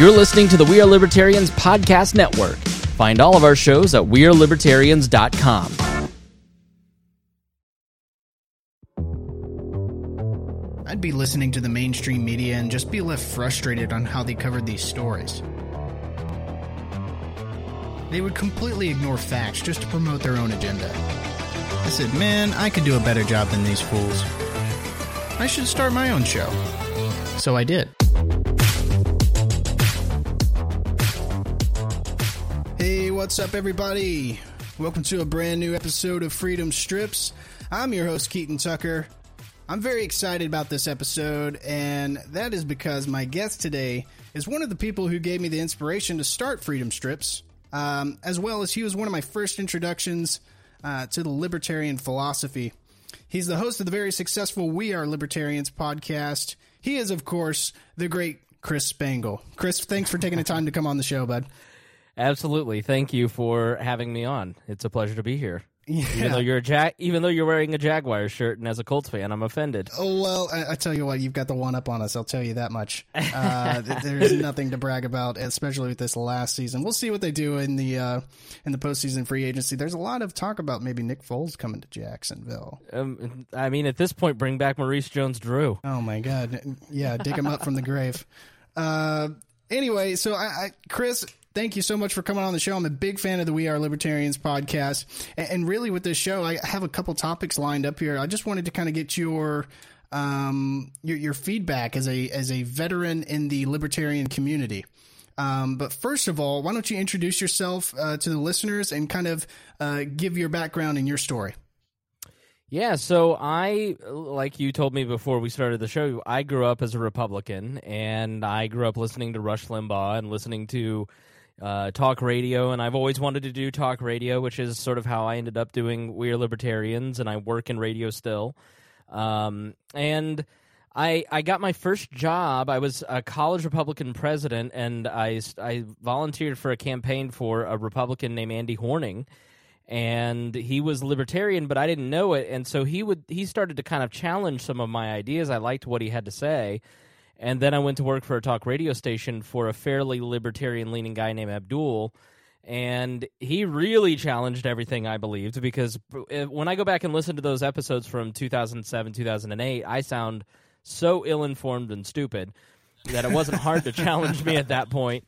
You're listening to the We Are Libertarians Podcast Network. Find all of our shows at WeareLibertarians.com. I'd be listening to the mainstream media and just be left frustrated on how they covered these stories. They would completely ignore facts just to promote their own agenda. I said, man, I could do a better job than these fools. I should start my own show. So I did. What's up, everybody? Welcome to a brand new episode of Freedom Strips. I'm your host, Keaton Tucker. I'm very excited about this episode, and that is because my guest today is one of the people who gave me the inspiration to start Freedom Strips, um, as well as he was one of my first introductions uh, to the libertarian philosophy. He's the host of the very successful We Are Libertarians podcast. He is, of course, the great Chris Spangle. Chris, thanks for taking the time to come on the show, bud. Absolutely. Thank you for having me on. It's a pleasure to be here. Yeah. Even though you're a jag, even though you're wearing a Jaguar shirt, and as a Colts fan, I'm offended. Oh well, I, I tell you what, you've got the one up on us. I'll tell you that much. Uh, there's nothing to brag about, especially with this last season. We'll see what they do in the uh, in the postseason free agency. There's a lot of talk about maybe Nick Foles coming to Jacksonville. Um, I mean, at this point, bring back Maurice Jones-Drew. Oh my god, yeah, dig him up from the grave. Uh, anyway, so I, I, Chris, thank you so much for coming on the show. I'm a big fan of the We Are Libertarians podcast, and, really with this show, I have a couple topics lined up here. I just wanted to kind of get your um, your, your feedback as a as a veteran in the libertarian community. Um, but first of all, why don't you introduce yourself uh, to the listeners and kind of uh, give your background and your story? Yeah, so I, like you told me before we started the show, I grew up as a Republican, and I grew up listening to Rush Limbaugh and listening to uh, talk radio, and I've always wanted to do talk radio, which is sort of how I ended up doing We Are Libertarians, and I work in radio still. Um, and I I got my first job. I was a college Republican president, and I I volunteered for a campaign for a Republican named Andy Horning and he was libertarian but i didn't know it and so he would he started to kind of challenge some of my ideas i liked what he had to say and then i went to work for a talk radio station for a fairly libertarian leaning guy named abdul and he really challenged everything i believed because eh, when i go back and listen to those episodes from 2007 2008 i sound so ill-informed and stupid that it wasn't hard to challenge me at that point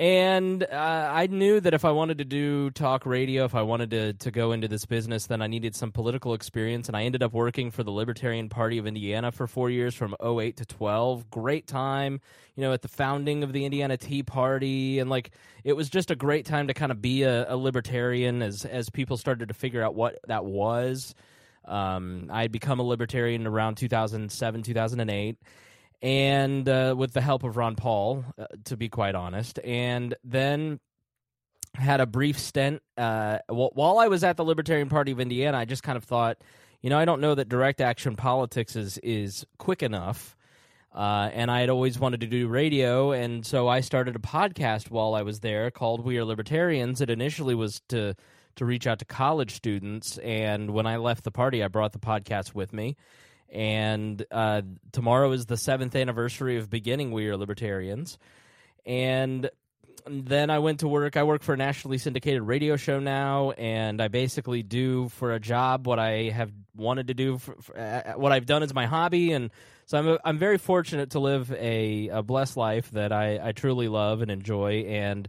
and uh, I knew that if I wanted to do talk radio, if I wanted to, to go into this business, then I needed some political experience. And I ended up working for the Libertarian Party of Indiana for four years from 08 to 12. Great time, you know, at the founding of the Indiana Tea Party. And like, it was just a great time to kind of be a, a libertarian as, as people started to figure out what that was. Um, I had become a libertarian around 2007, 2008 and uh, with the help of Ron Paul, uh, to be quite honest. And then had a brief stint. Uh, while I was at the Libertarian Party of Indiana, I just kind of thought, you know, I don't know that direct action politics is is quick enough. Uh, and I had always wanted to do radio, and so I started a podcast while I was there called "We Are Libertarians." It initially was to to reach out to college students, and when I left the party, I brought the podcast with me and uh, tomorrow is the seventh anniversary of beginning We Are Libertarians, and then I went to work. I work for a nationally syndicated radio show now, and I basically do for a job what I have wanted to do. For, for, uh, what I've done is my hobby, and so I'm I'm very fortunate to live a, a blessed life that I, I truly love and enjoy. And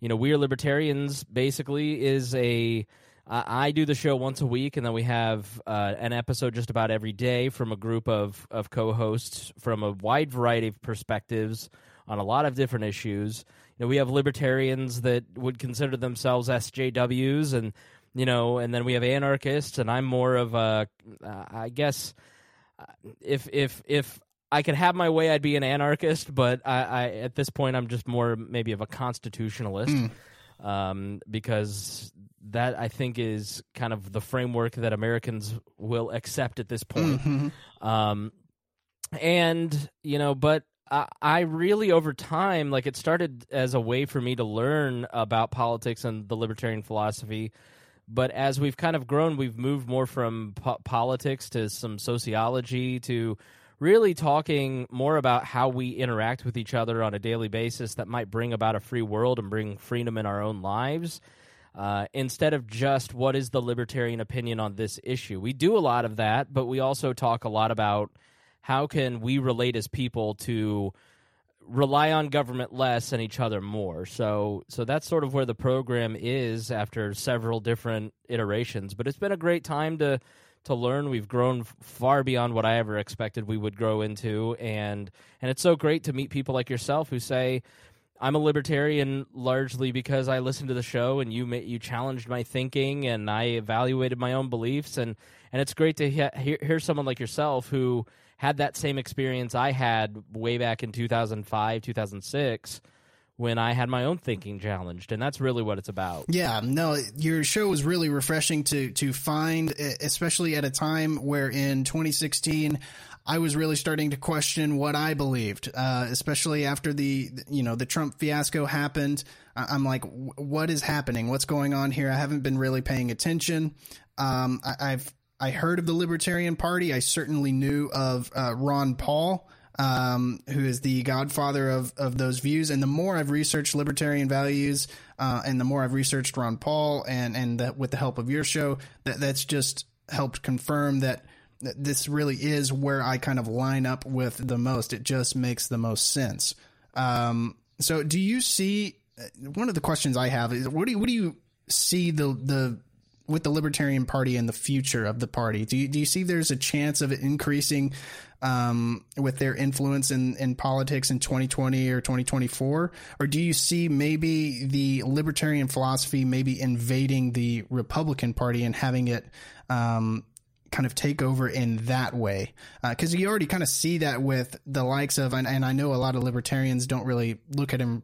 you know, We Are Libertarians basically is a I do the show once a week, and then we have uh, an episode just about every day from a group of, of co hosts from a wide variety of perspectives on a lot of different issues. You know, we have libertarians that would consider themselves SJWs, and you know, and then we have anarchists, and I'm more of a, uh, I guess, uh, if if if I could have my way, I'd be an anarchist, but I, I at this point, I'm just more maybe of a constitutionalist. Mm. Um, because that I think is kind of the framework that Americans will accept at this point. Mm-hmm. Um, and you know, but I, I really over time, like it started as a way for me to learn about politics and the libertarian philosophy. But as we've kind of grown, we've moved more from po- politics to some sociology to really talking more about how we interact with each other on a daily basis that might bring about a free world and bring freedom in our own lives. Uh, instead of just what is the libertarian opinion on this issue. We do a lot of that, but we also talk a lot about how can we relate as people to rely on government less and each other more. So so that's sort of where the program is after several different iterations. But it's been a great time to to learn. We've grown far beyond what I ever expected we would grow into, and and it's so great to meet people like yourself who say. I'm a libertarian largely because I listened to the show and you you challenged my thinking and I evaluated my own beliefs and and it's great to hear, hear someone like yourself who had that same experience I had way back in 2005, 2006 when I had my own thinking challenged, and that's really what it's about. Yeah, no, your show was really refreshing to to find, especially at a time where in 2016 I was really starting to question what I believed, uh, especially after the you know the Trump fiasco happened. I'm like, what is happening? What's going on here? I haven't been really paying attention. Um, I, have I heard of the Libertarian Party. I certainly knew of uh, Ron Paul um, who is the godfather of, of those views. And the more I've researched libertarian values, uh, and the more I've researched Ron Paul, and and the, with the help of your show, that that's just helped confirm that, that this really is where I kind of line up with the most. It just makes the most sense. Um, so, do you see? One of the questions I have is, what do you, what do you see the the with the Libertarian Party and the future of the party? Do you, do you see there's a chance of it increasing um, with their influence in, in politics in 2020 or 2024? Or do you see maybe the libertarian philosophy maybe invading the Republican Party and having it um, kind of take over in that way? Because uh, you already kind of see that with the likes of, and, and I know a lot of libertarians don't really look at him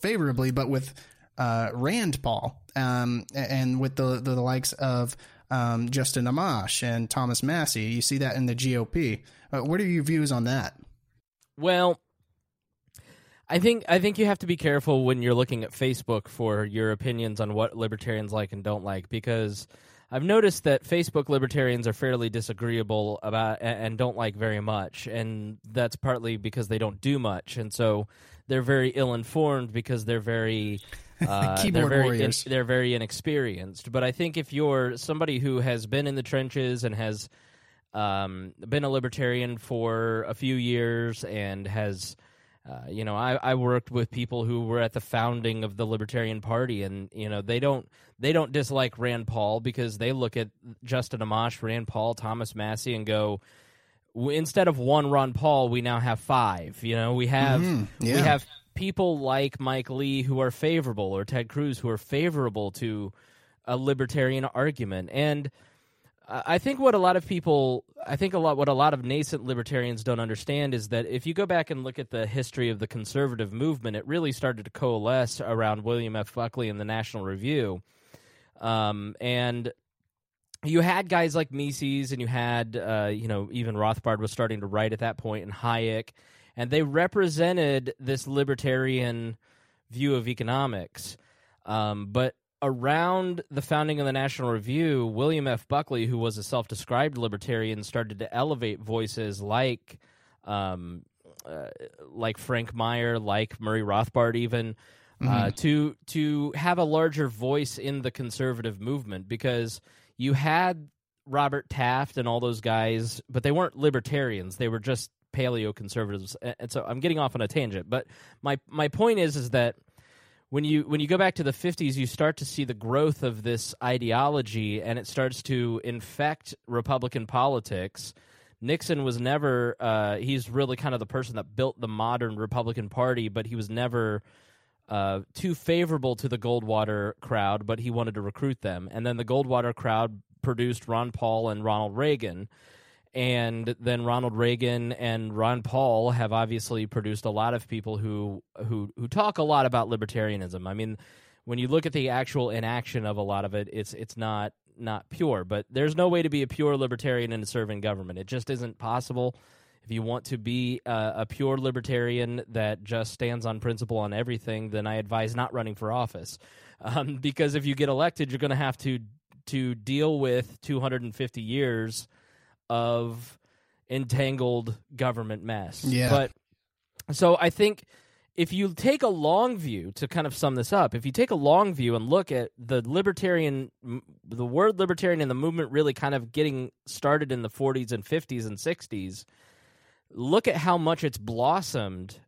favorably, but with uh, Rand Paul um, and with the, the, the likes of um, Justin Amash and Thomas Massie. You see that in the GOP. Uh, what are your views on that? Well, I think I think you have to be careful when you're looking at Facebook for your opinions on what libertarians like and don't like because I've noticed that Facebook libertarians are fairly disagreeable about and don't like very much, and that's partly because they don't do much, and so they're very ill informed because they're very uh, keyboard they're very warriors. In, they're very inexperienced. But I think if you're somebody who has been in the trenches and has um, been a libertarian for a few years and has uh, you know, I, I worked with people who were at the founding of the Libertarian Party, and you know they don't they don't dislike Rand Paul because they look at Justin Amash, Rand Paul, Thomas Massie, and go, instead of one Ron Paul, we now have five. You know, we have mm-hmm. yeah. we have people like Mike Lee who are favorable, or Ted Cruz who are favorable to a libertarian argument, and I think what a lot of people, I think a lot what a lot of nascent libertarians don't understand is that if you go back and look at the history of the conservative movement, it really started to coalesce around William F. Buckley and the National Review, um, and you had guys like Mises, and you had, uh, you know, even Rothbard was starting to write at that point, and Hayek, and they represented this libertarian view of economics. Um, but around the founding of the National Review, William F. Buckley, who was a self described libertarian, started to elevate voices like. Um, uh, like Frank Meyer, like Murray Rothbard, even uh, mm-hmm. uh, to to have a larger voice in the conservative movement because you had Robert Taft and all those guys, but they weren't libertarians; they were just paleo conservatives. And, and so I'm getting off on a tangent, but my my point is is that when you when you go back to the 50s you start to see the growth of this ideology and it starts to infect republican politics. Nixon was never uh, he's really kind of the person that built the modern republican party but he was never uh, too favorable to the goldwater crowd but he wanted to recruit them. And then the goldwater crowd produced ron paul and ronald reagan and then Ronald Reagan and Ron Paul have obviously produced a lot of people who who who talk a lot about libertarianism. I mean, when you look at the actual inaction of a lot of it, it's it's not not pure. But there's no way to be a pure libertarian and serve in government. It just isn't possible. If you want to be a, a pure libertarian that just stands on principle on everything, then I advise not running for office, um, because if you get elected, you're going to have to to deal with 250 years of entangled government mess. Yeah. But so I think if you take a long view to kind of sum this up, if you take a long view and look at the libertarian, the word libertarian and the movement really kind of getting started in the 40s and 50s and 60s, look at how much it's blossomed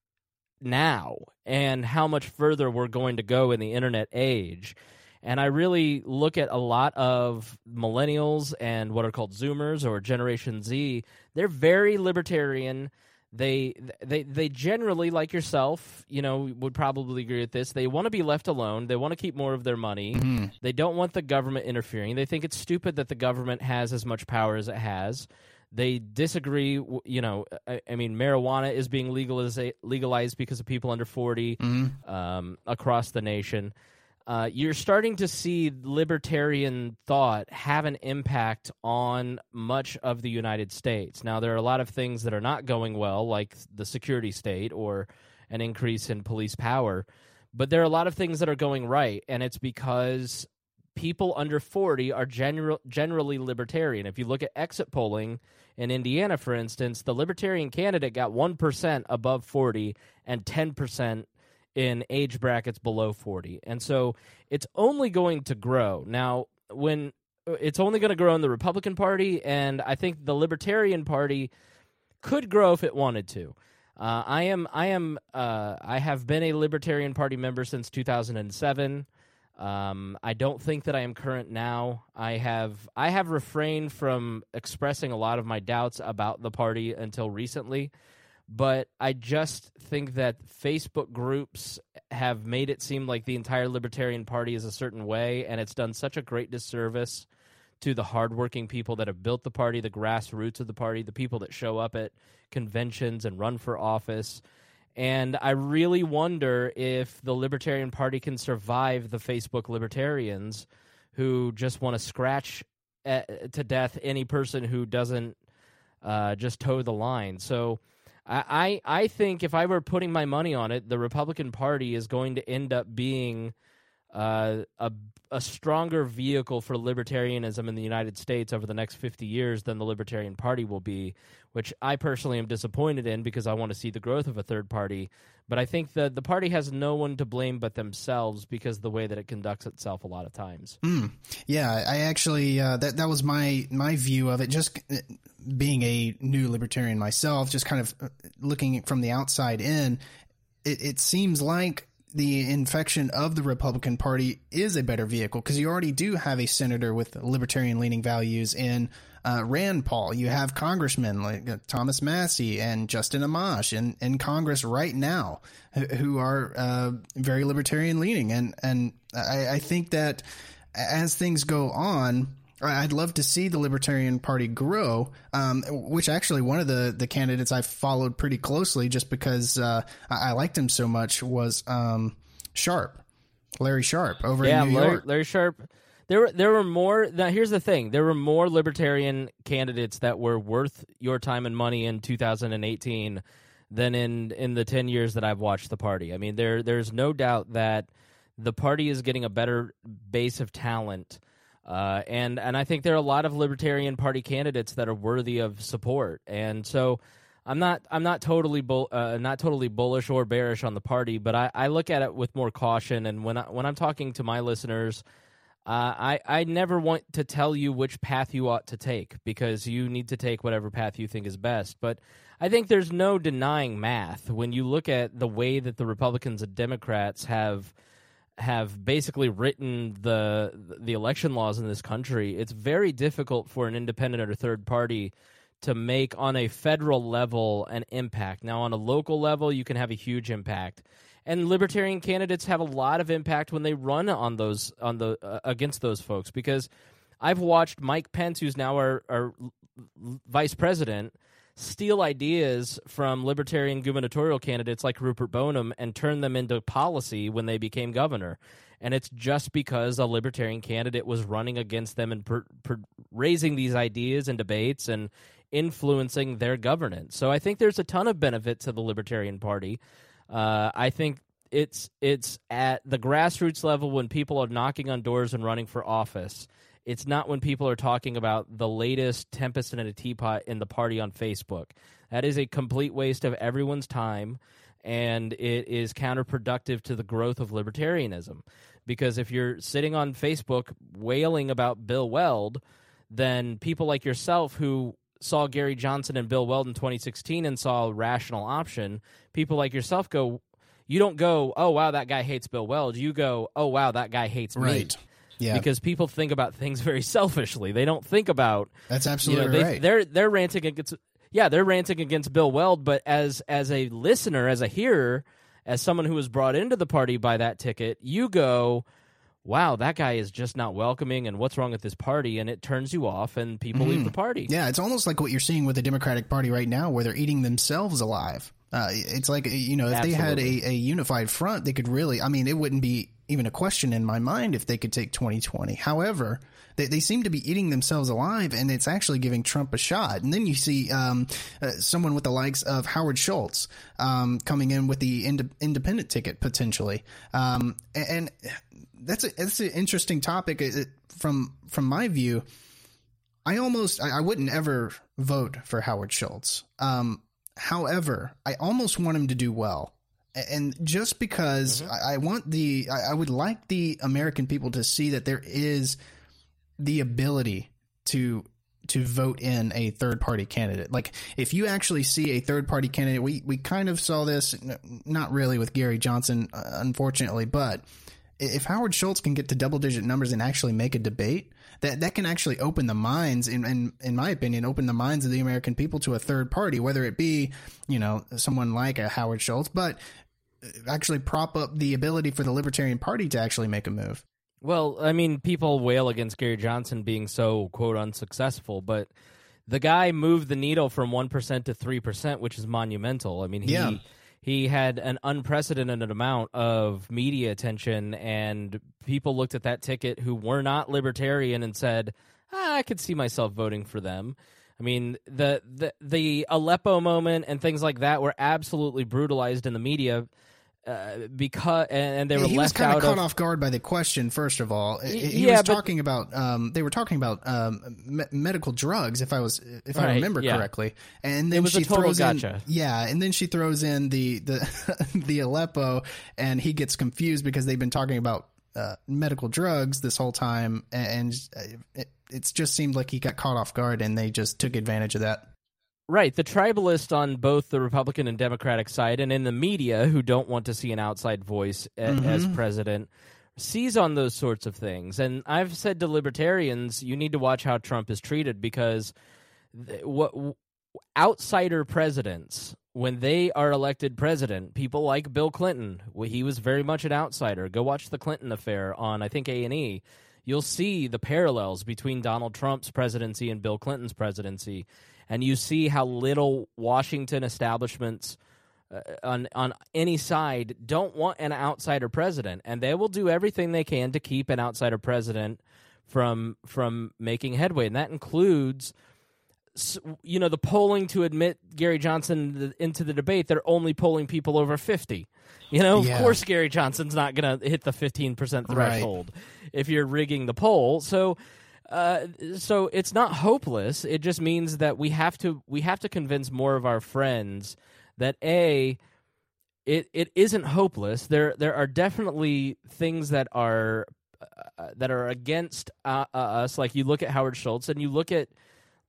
now and how much further we're going to go in the internet age. And I really look at a lot of millennials and what are called Zoomers or Generation Z. They're very libertarian. They they they generally like yourself you know would probably agree with this. They want to be left alone. They want to keep more of their money. Mm-hmm. they don't want the government interfering. They think it's stupid that the government has as much power as it has. They disagree you know i, I mean marijuana is being legalized legalized because of people under 40 mm-hmm. um, across the nation uh, you're starting to see libertarian thought have an impact on much of the United States. Now, there are a lot of things that are not going well, like the security state or an increase in police power, but there are a lot of things that are going right, and it's because people under 40 are general, generally libertarian. If you look at exit polling in Indiana, for instance, the libertarian candidate got 1% above 40 and 10% in age brackets below 40. And so it's only going to grow. Now, when it's only going to grow in the Republican Party, and I think the Libertarian Party could grow if it wanted to. Uh, I am, I am, uh, I have been a Libertarian Party member since 2007. Um, I don't think that I am current now. I have, I have refrained from expressing a lot of my doubts about the party until recently but I just think that Facebook groups have made it seem like the entire Libertarian Party is a certain way, and it's done such a great disservice to the hardworking people that have built the party, the grassroots of the party, the people that show up at conventions and run for office. And I really wonder if the Libertarian Party can survive the Facebook libertarians who just want to scratch at, eh, to death any person who doesn't uh, just toe the line. So I, I think if I were putting my money on it, the Republican Party is going to end up being uh, a a stronger vehicle for libertarianism in the United States over the next 50 years than the Libertarian Party will be, which I personally am disappointed in because I want to see the growth of a third party. But I think that the party has no one to blame but themselves because the way that it conducts itself a lot of times. Mm. Yeah, I actually uh, that that was my my view of it. Just uh, being a new libertarian myself, just kind of uh, looking from the outside in, it, it seems like the infection of the Republican Party is a better vehicle because you already do have a senator with libertarian leaning values in uh, Rand Paul. You have congressmen like uh, Thomas Massie and Justin Amash in, in Congress right now who are uh, very libertarian leaning. And, and I, I think that as things go on, I'd love to see the Libertarian Party grow, um, which actually one of the, the candidates I followed pretty closely just because uh, I, I, liked him so much was um, Sharpe, Larry Sharpe over yeah, in New Larry, York. Larry Sharpe. There were there were more. Now here's the thing: there were more Libertarian candidates that were worth your time and money in 2018 than in in the 10 years that I've watched the party. I mean, there there's no doubt that the party is getting a better base of talent uh, and and I think there are a lot of Libertarian Party candidates that are worthy of support, and so I'm not I'm not totally bull, uh, not totally bullish or bearish on the party, but I, I look at it with more caution. And when I, when I'm talking to my listeners, uh, I I never want to tell you which path you ought to take because you need to take whatever path you think is best. But I think there's no denying math when you look at the way that the Republicans and Democrats have have basically written the the election laws in this country, it's very difficult for an independent or third party to make on a federal level an impact. Now, on a local level, you can have a huge impact, and libertarian candidates have a lot of impact when they run on those on the uh, against those folks because I've watched Mike Pence, who's now our, our vice president steal ideas from libertarian gubernatorial candidates like Rupert Boneham and turn them into policy when they became governor. And it's just because a libertarian candidate was running against them and per, per, raising these ideas and debates and influencing their governance. So I think there's a ton of benefit to the Libertarian Party. Uh, I think it's it's at the grassroots level when people are knocking on doors and running for office It's not when people are talking about the latest tempest in a teapot in the party on Facebook. That is a complete waste of everyone's time, and it is counterproductive to the growth of libertarianism. Because if you're sitting on Facebook wailing about Bill Weld, then people like yourself who saw Gary Johnson and Bill Weld in 2016 and saw a rational option, people like yourself go, you don't go, oh wow, that guy hates Bill Weld. You go, oh wow, that guy hates right. me. Yeah, Because people think about things very selfishly. They don't think about that's you know absolutely they, right. they're they're ranting against yeah they're ranting against Bill Weld, but as as a listener, as a hearer, as someone who was brought into the party by that ticket, you go. Wow, that guy is just not welcoming, and what's wrong with this party? And it turns you off, and people leave the party. Mm-hmm. Yeah, it's almost like what you're seeing with the Democratic Party right now, where they're eating themselves alive. Uh, it's like you know, if they had a, a unified front, they could really. I mean, it wouldn't be even a question in my mind if they could take 2020. However, they, they seem to be eating themselves alive, and it's actually giving Trump a shot. And then you see um, uh, someone with the likes of Howard Schultz um, coming in with the ind- independent ticket potentially, um, and, and that's a, that's an interesting topic uh, from from my view. I almost I, I wouldn't ever vote for Howard Schultz. Um, however, I almost want him to do well. And just because I, I want the, I, I would like the American people to see that there is the ability to to vote in a third party candidate. Like if you actually see a third party candidate, we we kind of saw this, not really with Gary Johnson, uh, unfortunately, but if Howard Schultz can get to double digit numbers and actually make a debate, that that can actually open the minds, in, in in my opinion, open the minds of the American people to a third party, whether it be you know someone like a Howard Schultz, but actually prop up the ability for the Libertarian Party to actually make a move. Well, I mean, people wail against Gary Johnson being so quote unsuccessful, but the guy moved the needle from one percent to three percent, which is monumental. I mean, he Yeah. he had an unprecedented amount of media attention, and people looked at that ticket who were not libertarian and said, ah, "I could see myself voting for them." I mean, the the the Aleppo moment and things like that were absolutely brutalized in the media. Uh, because and, they were he was left kind out of caught of off guard by the question. First of all, he, he yeah, was but- talking about. Um, they were talking about um, me- medical drugs, if I was, if I remember yeah. correctly. And then was she throws gotcha. in, yeah, and then she throws in the the the Aleppo, and he gets confused because they've been talking about uh, medical drugs this whole time, and it, it's just seemed like he got caught off guard, and they just took advantage of that. Right, the tribalists on both the Republican and Democratic side, and in the media who don't want to see an outside voice a- as mm-hmm. president, seize on those sorts of things. And I've said to libertarians, you need to watch how Trump is treated because th- what w- outsider presidents, when they are elected president, people like Bill Clinton, well, he was very much an outsider. Go watch the Clinton affair on I think A and E. You'll see the parallels between Donald Trump's presidency and Bill Clinton's presidency, and you see how little Washington establishments uh, on on any side don't want an outsider president, and they will do everything they can to keep an outsider president from from making headway, and that includes you know the polling to admit Gary Johnson into the debate. They're only polling people over fifty. You know, Yeah. of course, Gary Johnson's not going to hit the fifteen percent Right. threshold if you're rigging the poll. So. Uh, so it's not hopeless. It just means that we have to we have to convince more of our friends that a it it isn't hopeless. There there are definitely things that are uh, that are against uh, uh, us. Like you look at Howard Schultz and you look at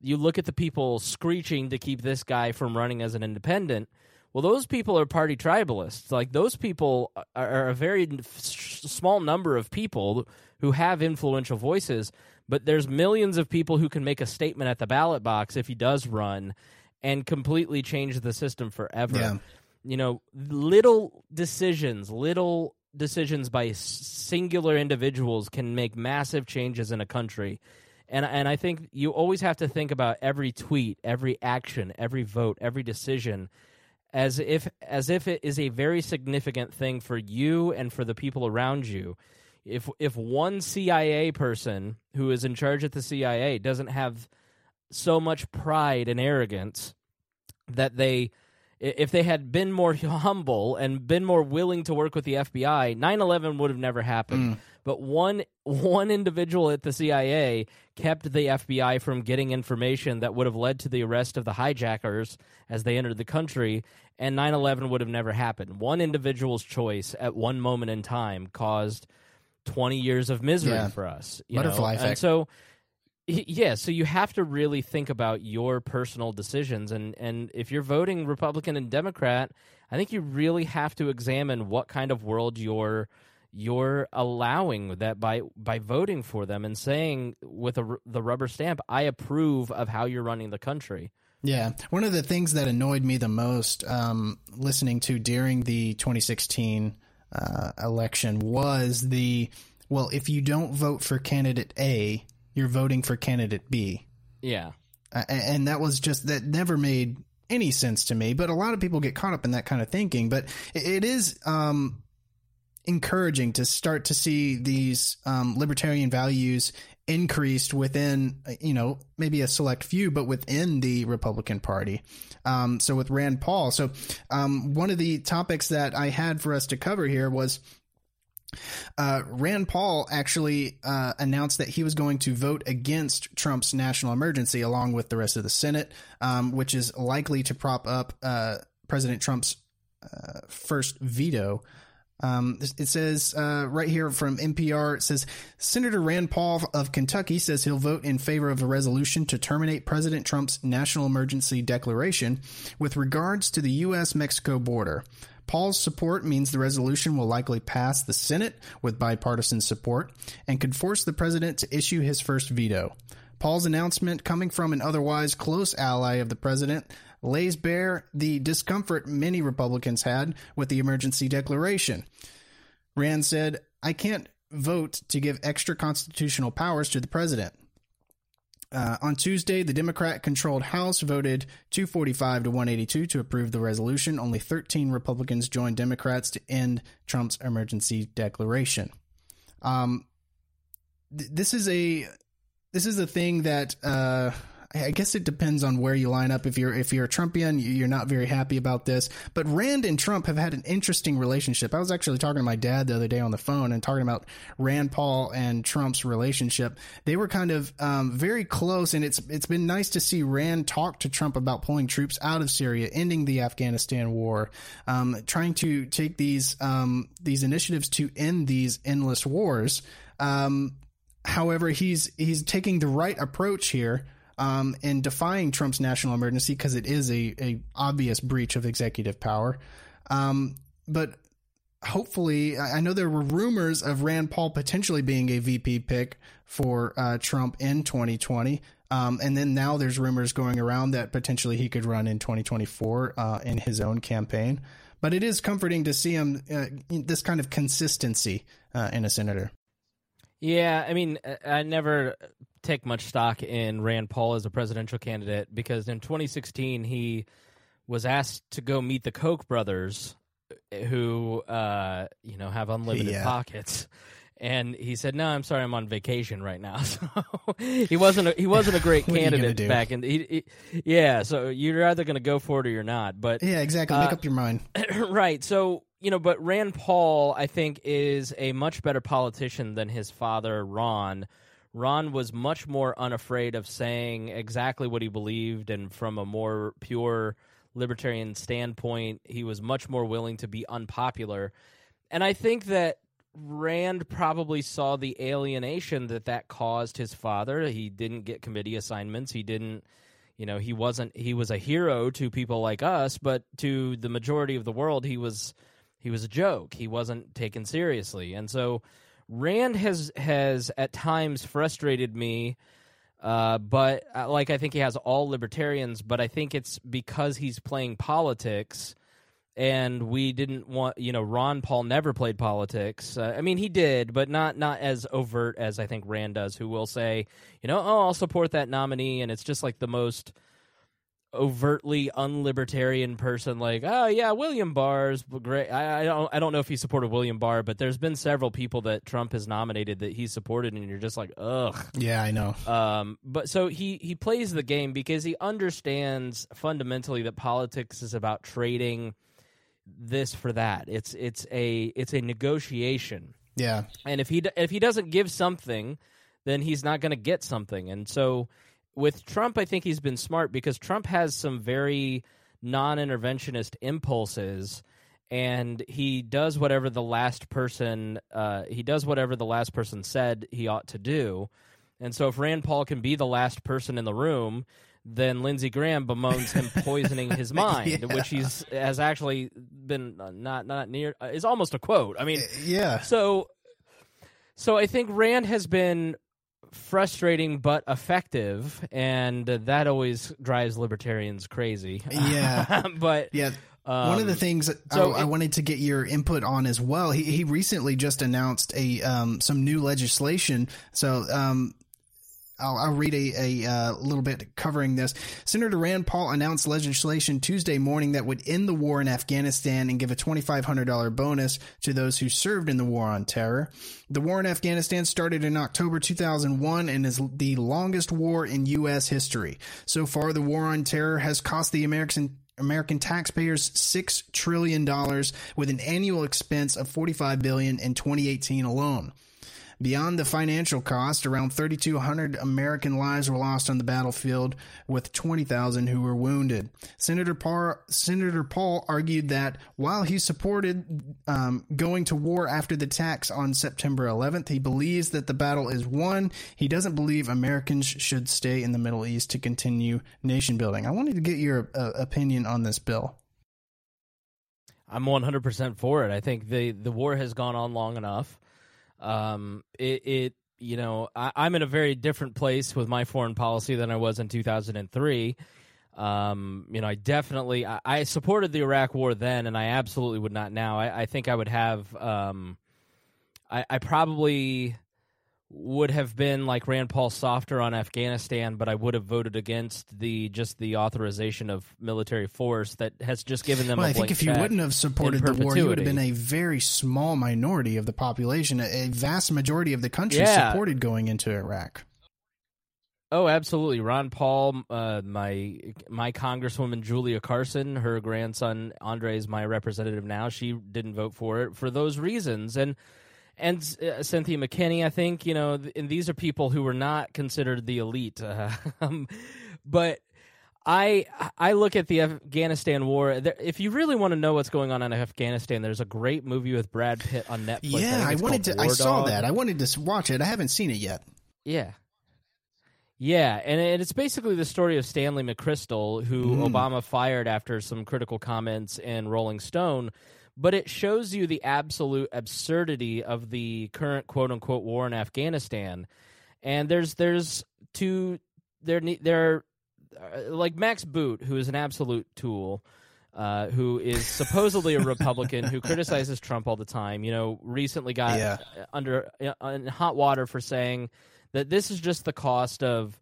you look at the people screeching to keep this guy from running as an independent. Well, those people are party tribalists. Like those people are, a very small number of people who have influential voices, but there's millions of people who can make a statement at the ballot box if he does run and completely change the system forever. Yeah. You know, little decisions, little decisions by singular individuals can make massive changes in a country. And and I think you always have to think about every tweet, every action, every vote, every decision as if as if it is a very significant thing for you and for the people around you. If if one CIA person who is in charge at the CIA doesn't have so much pride and arrogance that they if they had been more humble and been more willing to work with the FBI, 9/11 would have never happened. Mm. But one one individual at the CIA kept the FBI from getting information that would have led to the arrest of the hijackers as they entered the country, and 9/11 would have never happened. One individual's choice at one moment in time caused 20 years of misery Yeah. for us. You Butterfly know? effect. And so yeah, so you have to really think about your personal decisions and and if you're voting Republican and Democrat, I think you really have to examine what kind of world you're you're allowing that by by voting for them and saying with a, the rubber stamp, I approve of how you're running the country. Yeah. One of the things that annoyed me the most um, listening to during the 2016 uh, election was the well, if you don't vote for candidate A, you're voting for candidate B. Yeah. Uh, and that was just that never made any sense to me. But a lot of people get caught up in that kind of thinking. But it- it is um, encouraging to start to see these um, libertarian values increased within, you know, maybe a select few, but within the Republican Party. Um, so with Rand Paul, so um, one of the topics that I had for us to cover here was uh, Rand Paul actually uh, announced that he was going to vote against Trump's national emergency along with the rest of the Senate, um, which is likely to prop up uh, President Trump's uh, first veto. Um, it says uh, right here from NPR, it says Senator Rand Paul of Kentucky says he'll vote in favor of a resolution to terminate President Trump's national emergency declaration with regards to the U.S. Mexico border. Paul's support means the resolution will likely pass the Senate with bipartisan support and could force the president to issue his first veto. Paul's announcement, coming from an otherwise close ally of the president, lays bare the discomfort many Republicans had with the emergency declaration. Rand said, I can't vote to give extra constitutional powers to the president. Uh, on Tuesday, the Democrat controlled House voted 245 to 182 to approve the resolution. Only 13 Republicans joined Democrats to end Trump's emergency declaration. Um, th- this is a this is a thing that uh, I guess it depends on where you line up. If you're if you're a Trumpian, you're not very happy about this. But Rand and Trump have had an interesting relationship. I was actually talking to my dad the other day on the phone and talking about Rand Paul and Trump's relationship. They were kind of um, very close, and it's it's been nice to see Rand talk to Trump about pulling troops out of Syria, ending the Afghanistan war, um, trying to take these um, these initiatives to end these endless wars. Um, however, he's he's taking the right approach here um, in defying Trump's national emergency because it is a, a obvious breach of executive power. Um, but hopefully, I know there were rumors of Rand Paul potentially being a VP pick for uh, Trump in 2020. Um, and then now there's rumors going around that potentially he could run in 2024 uh, in his own campaign. But it is comforting to see him uh, this kind of consistency uh, in a senator. Yeah, I mean, I never take much stock in Rand Paul as a presidential candidate because in 2016 he was asked to go meet the Koch brothers, who uh, you know have unlimited Yeah. pockets, and he said, "No, I'm sorry, I'm on vacation right now." So he wasn't a, he wasn't a great What are you gonna candidate back in. He, he, yeah, so you're either going to go for it or you're not. But Yeah, exactly. Make Uh, up your mind. right. So, you know, but Rand Paul, I think, is a much better politician than his father, Ron. Ron was much more unafraid of saying exactly what he believed, and from a more pure libertarian standpoint, he was much more willing to be unpopular. And I think that Rand probably saw the alienation that that caused his father. He didn't get committee assignments. He didn't you know he wasn't he was a hero to people like us but to the majority of the world he was he was a joke he wasn't taken seriously and so rand has has at times frustrated me uh, but uh, like i think he has all libertarians but i think it's because he's playing politics and we didn't want you know ron paul never played politics. Uh, i mean he did but not not as overt as i think rand does who will say you know oh i'll support that nominee and it's just like the most overtly unlibertarian person like oh yeah william barr's great I, I don't i don't know if he supported william barr but there's been several people that trump has nominated that he supported and you're just like ugh Yeah, I know. um, but so he he plays the game because he understands fundamentally that politics is about trading this for that. It's it's a it's a negotiation. Yeah. And if he if he doesn't give something, then he's not going to get something. And so with Trump, I think he's been smart because Trump has some very non-interventionist impulses and he does whatever the last person uh, he does whatever the last person said he ought to do. And so if Rand Paul can be the last person in the room, then Lindsey Graham bemoans him poisoning his mind, Yeah. which he's has actually been uh, not not near uh, is almost a quote. I mean, Yeah. so so I think Rand has been frustrating but effective, and that always drives libertarians crazy. Yeah. but Yeah. One of the um, things so I, I wanted to get your input on as well. He, he recently just announced a um, some new legislation. So um, I'll, I'll read a, a uh, little bit covering this. Senator Rand Paul announced legislation Tuesday morning that would end the war in Afghanistan and give a $2,500 bonus to those who served in the war on terror. The war in Afghanistan started in October 2001 and is the longest war in U.S. history. So far, the war on terror has cost the American American taxpayers six trillion dollars, with an annual expense of 45 billion in 2018 alone. Beyond the financial cost, around 3,200 American lives were lost on the battlefield, with 20,000 who were wounded. Senator Paul, Senator Paul argued that while he supported um, going to war after the attacks on September 11th, he believes that the battle is won. He doesn't believe Americans should stay in the Middle East to continue nation building. I wanted to get your uh, opinion on this bill. I'm 100% for it. I think the the war has gone on long enough. Um, it, it you know, I, I'm in a very different place with my foreign policy than I was in 2003. Um, you know, I definitely I, I supported the Iraq War then, and I absolutely would not now. I, I think I would have. Um, I, I probably would have been like Rand Paul softer on Afghanistan, but I would have voted against the just the authorization of military force that has just given them. Well, I think if you wouldn't have supported the war, you would have been a very small minority of the population. A, a vast majority of the country Yeah. supported going into Iraq. Oh, absolutely. Ron Paul, uh, my my Congresswoman Julia Carson, her grandson Andre is my representative now. She didn't vote for it for those reasons, and and uh, Cynthia McKinney. I think you know, th- and these are people who were not considered the elite, uh, um, but. I I look at the Afghanistan war. There, if you really want to know what's going on in Afghanistan, there's a great movie with Brad Pitt on Netflix. Yeah, think I wanted to. I saw Dog. that. I wanted to watch it. I haven't seen it yet. Yeah. Yeah, and it- it's basically the story of Stanley McChrystal, who Mm. Obama fired after some critical comments in Rolling Stone. But it shows you the absolute absurdity of the current quote unquote war in Afghanistan. And there's there's two there there uh, like Max Boot, who is an absolute tool, uh, who is supposedly a Republican who criticizes Trump all the time. You know, recently got Yeah. uh, under uh, in hot water for saying that this is just the cost of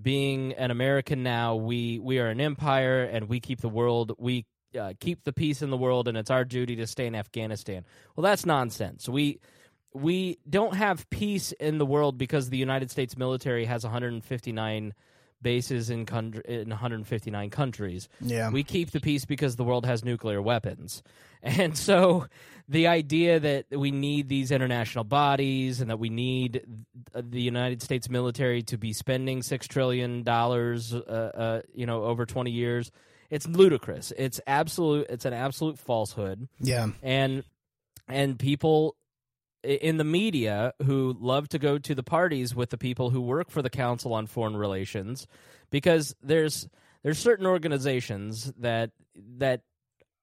being an American now. We we are an empire and we keep the world. We uh, keep the peace in the world, and it's our duty to stay in Afghanistan. Well, that's nonsense. We we don't have peace in the world because the United States military has 159 bases in, country, in 159 countries. Yeah. We keep the peace because the world has nuclear weapons. And so the idea that we need these international bodies and that we need the United States military to be spending 6 trillion dollars uh, uh, you know over 20 years it's ludicrous. It's absolute it's an absolute falsehood yeah. and and people in the media who love to go to the parties with the people who work for the Council on Foreign Relations because there's there's certain organizations that that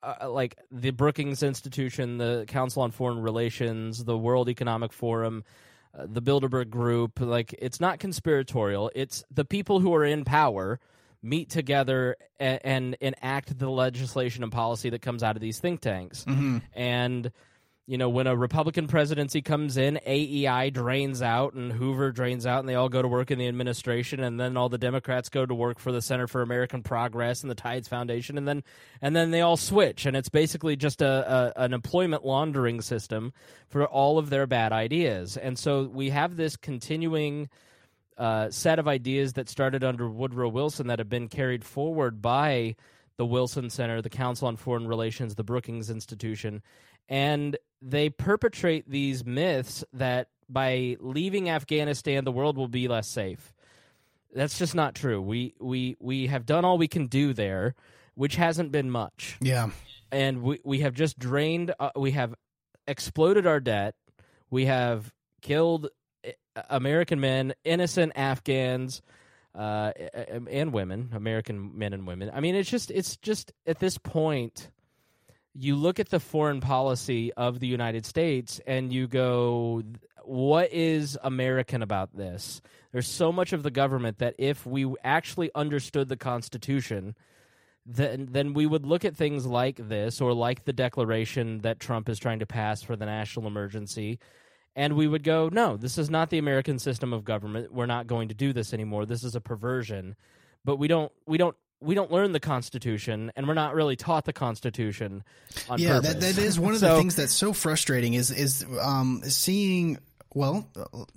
uh, like the Brookings Institution, the Council on Foreign Relations, the World Economic Forum, uh, the Bilderberg Group, like it's not conspiratorial. It's the people who are in power meet together and, and enact the legislation and policy that comes out of these think tanks. Mm-hmm. And you know, when a Republican presidency comes in, AEI drains out and Hoover drains out, and they all go to work in the administration, and then all the Democrats go to work for the Center for American Progress and the Tides Foundation, and then and then they all switch, and it's basically just a, a an employment laundering system for all of their bad ideas, and so we have this continuing uh, set of ideas that started under Woodrow Wilson that have been carried forward by the Wilson Center, the Council on Foreign Relations, the Brookings Institution, and they perpetrate these myths that by leaving Afghanistan, the world will be less safe. That's just not true. We we we have done all we can do there, which hasn't been much. Yeah. And we we have just drained. Uh, we have exploded our debt. We have killed American men, innocent Afghans, uh, and women, American men and women. I mean, it's just it's just at this point you look at the foreign policy of the United States and you go, what is American about this? There's so much of the government that if we actually understood the Constitution, then then we would look at things like this or like the declaration that Trump is trying to pass for the national emergency and we would go, no, this is not the American system of government. We're not going to do this anymore. This is a perversion. But we don't we don't we don't learn the Constitution, and we're not really taught the Constitution. yeah, that, that is one of so, the things that's so frustrating is is um, seeing well,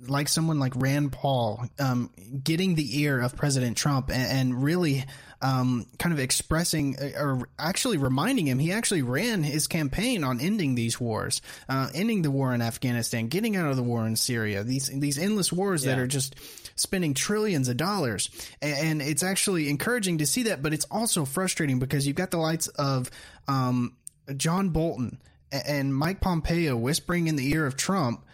like someone like Rand Paul, um, getting the ear of President Trump and, and really um, kind of expressing uh, or actually reminding him he actually ran his campaign on ending these wars, uh, ending the war in Afghanistan, getting out of the war in Syria, these these endless wars yeah. that are just spending trillions of dollars. And, it's actually encouraging to see that, but it's also frustrating because you've got the lights of um, John Bolton and Mike Pompeo whispering in the ear of Trump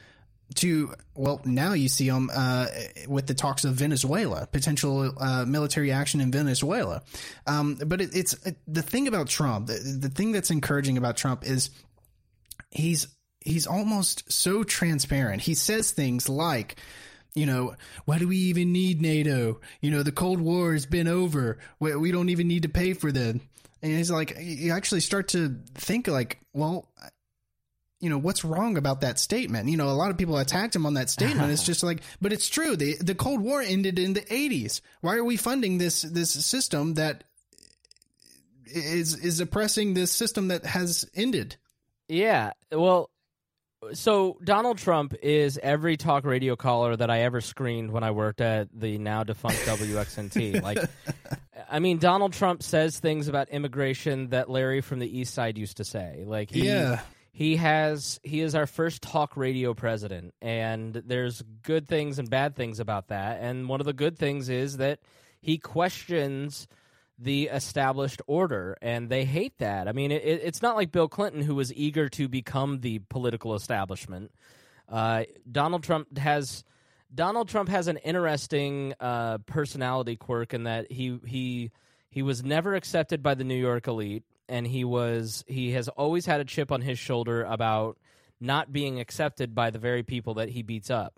to well now you see them uh, with the talks of Venezuela potential uh, military action in Venezuela um, but it, it's it, the thing about Trump the, the thing that's encouraging about Trump is he's he's almost so transparent he says things like you know, why do we even need NATO? You know, the Cold War has been over. We, we don't even need to pay for them. And he's like, you actually start to think like, well, you know what's wrong about that statement? You know a lot of people attacked him on that statement. It's just like but it's true. The the cold war ended in the 80s why are we funding this this system that is is oppressing this system that has ended? Yeah. Well so Donald Trump is every talk radio caller that I ever screened when I worked at the now defunct WXNT. like, I mean, Donald Trump says things about immigration that Larry from the East Side used to say. Like, he, yeah, he has he is our first talk radio president and there's good things and bad things about that. And one of the good things is that he questions the established order and they hate that. I mean it, it's not like bill clinton who was eager to become the political establishment. Uh, donald trump has donald trump has an interesting uh, personality quirk in that he he he was never accepted by the new york elite and he was he has always had a chip on his shoulder about not being accepted by the very people that he beats up,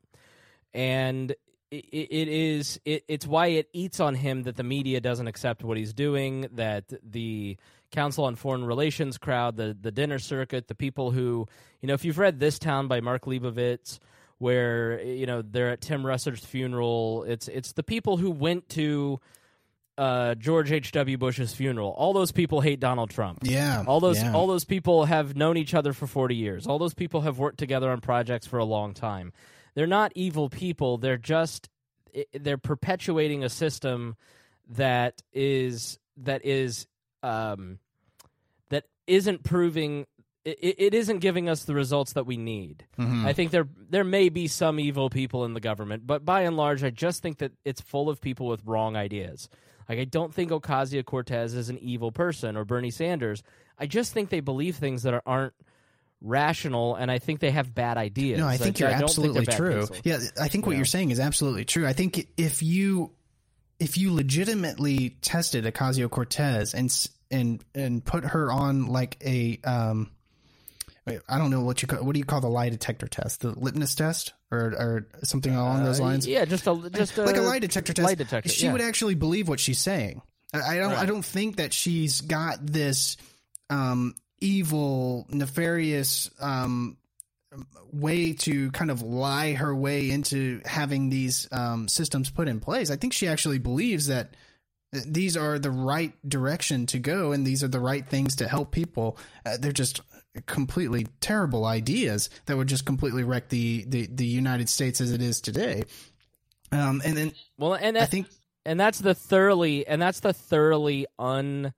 and it, it is it, it's why it eats on him that the media doesn't accept what he's doing, that the Council on Foreign Relations crowd, the the dinner circuit, the people who you know, if you've read This Town by Mark Leibovich where you know they're at Tim Russert's funeral. It's it's the people who went to uh, George H. W. Bush's funeral. All those people hate Donald Trump. Yeah, all those yeah. all those people have known each other for forty years. All those people have worked together on projects for a long time. They're not evil people. They're just they're perpetuating a system that is that is um, that isn't proving it, it isn't giving us the results that we need. Mm-hmm. I think there there may be some evil people in the government, but by and large, I just think that it's full of people with wrong ideas. Like I don't think Ocasio Cortez is an evil person or Bernie Sanders. I just think they believe things that are, aren't rational, and I think they have bad ideas. No, I think you're I absolutely think true. Yeah, I think what yeah. you're saying is absolutely true. I think if you if you legitimately tested Ocasio Cortez and and and put her on like a um I don't know what you call, what do you call the lie detector test? The litmus test or or something along those uh, lines? Uh, yeah, just a just a, like a lie detector test. Lie detector. She yeah. would actually believe what she's saying. I, I don't. Right. I don't think that she's got this um, evil, nefarious um, way to kind of lie her way into having these um, systems put in place. I think she actually believes that these are the right direction to go and these are the right things to help people. Uh, they're just completely terrible ideas that would just completely wreck the, the, the United States as it is today. Um, and then, well, and I think, and that's the thoroughly, and that's the thoroughly un,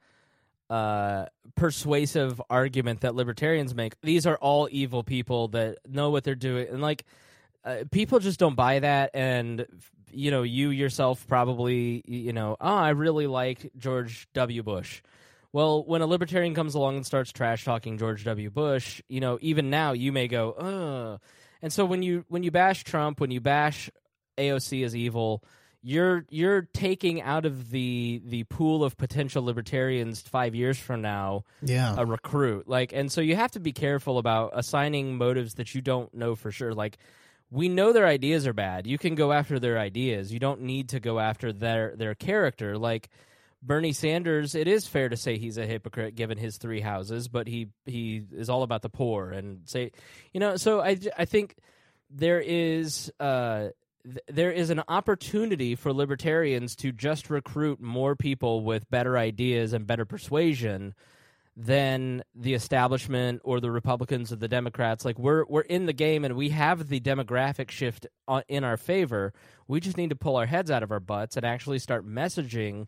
uh, persuasive argument that libertarians make. These are all evil people that know what they're doing, and like uh, people just don't buy that. And you know, you yourself probably, you know, oh, I really like George W. Bush. Well, when a libertarian comes along and starts trash talking George W. Bush, you know, even now you may go, ugh. And so when you when you bash Trump, when you bash AOC as evil, you're you're taking out of the the pool of potential libertarians five years from now Yeah. a recruit like and so you have to be careful about assigning motives that you don't know for sure like we know their ideas are bad you can go after their ideas you don't need to go after their their character like Bernie Sanders it is fair to say he's a hypocrite given his three houses but he he is all about the poor and say you know so I I think there is uh th- there is an opportunity for libertarians to just recruit more people with better ideas and better persuasion than the establishment or the Republicans or the Democrats. Like we're we're in the game and we have the demographic shift on, in our favor. We just need to pull our heads out of our butts and actually start messaging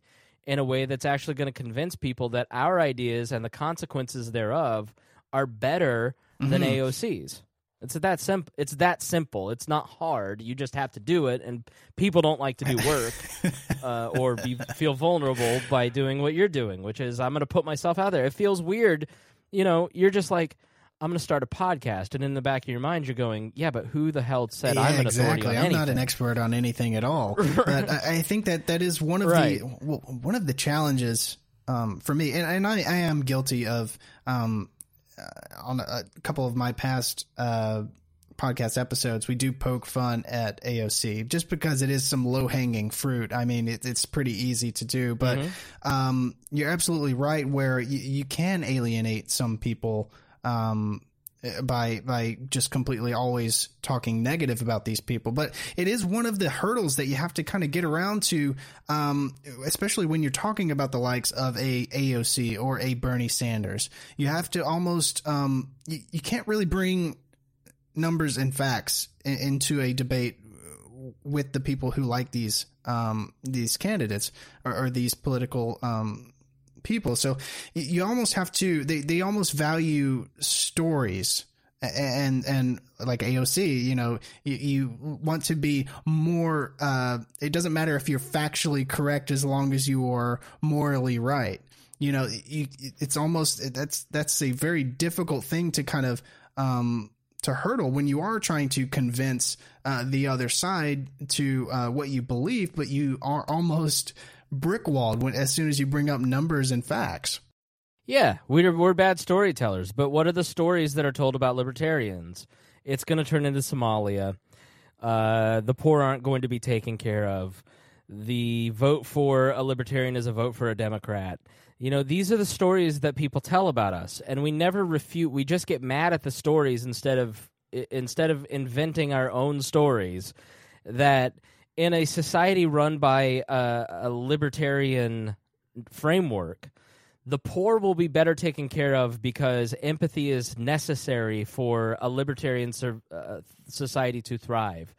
in a way that's actually going to convince people that our ideas and the consequences thereof are better than AOC's. It's that simple. It's that simple. It's not hard. You just have to do it, and people don't like to do work uh, or be feel vulnerable by doing what you're doing, which is I'm going to put myself out there. It feels weird, you know. You're just like I'm going to start a podcast, and in the back of your mind, you're going, "Yeah, but who the hell said yeah, I'm an exactly. authority on I'm anything?" not an expert on anything at all. but I, I think that that is one of Right. the one of the challenges um, for me, and, and I, I am guilty of um, uh, on a, a couple of my past uh, podcast episodes. We do poke fun at AOC just because it is some low hanging fruit. I mean, it, it's pretty easy to do, but um, you're absolutely right. Where you, you can alienate some people. Um, by by just completely always talking negative about these people. But it is one of the hurdles that you have to kind of get around to um, especially when you're talking about the likes of a AOC or a Bernie Sanders. You have to almost um, you, you can't really bring numbers and facts in, into a debate with the people who like these um, these candidates or, or these political um, people. So you almost have to they, they almost value stories and and like AOC, you know, you, you want to be more. Uh, it doesn't matter if you're factually correct as long as you are morally right. You know, you, it's almost that's that's a very difficult thing to kind of um, to hurdle when you are trying to convince uh, the other side to uh, what you believe, but you are almost brickwalled when as soon as you bring up numbers and facts. Yeah, we're we're bad storytellers, but what are the stories that are told about libertarians? It's going to turn into Somalia. Uh, the poor aren't going to be taken care of. The vote for a libertarian is a vote for a Democrat. You know, these are the stories that people tell about us, and we never refute. We just get mad at the stories instead of instead of inventing our own stories. That in a society run by a, a libertarian framework, the poor will be better taken care of because empathy is necessary for a libertarian sur- uh, society to thrive.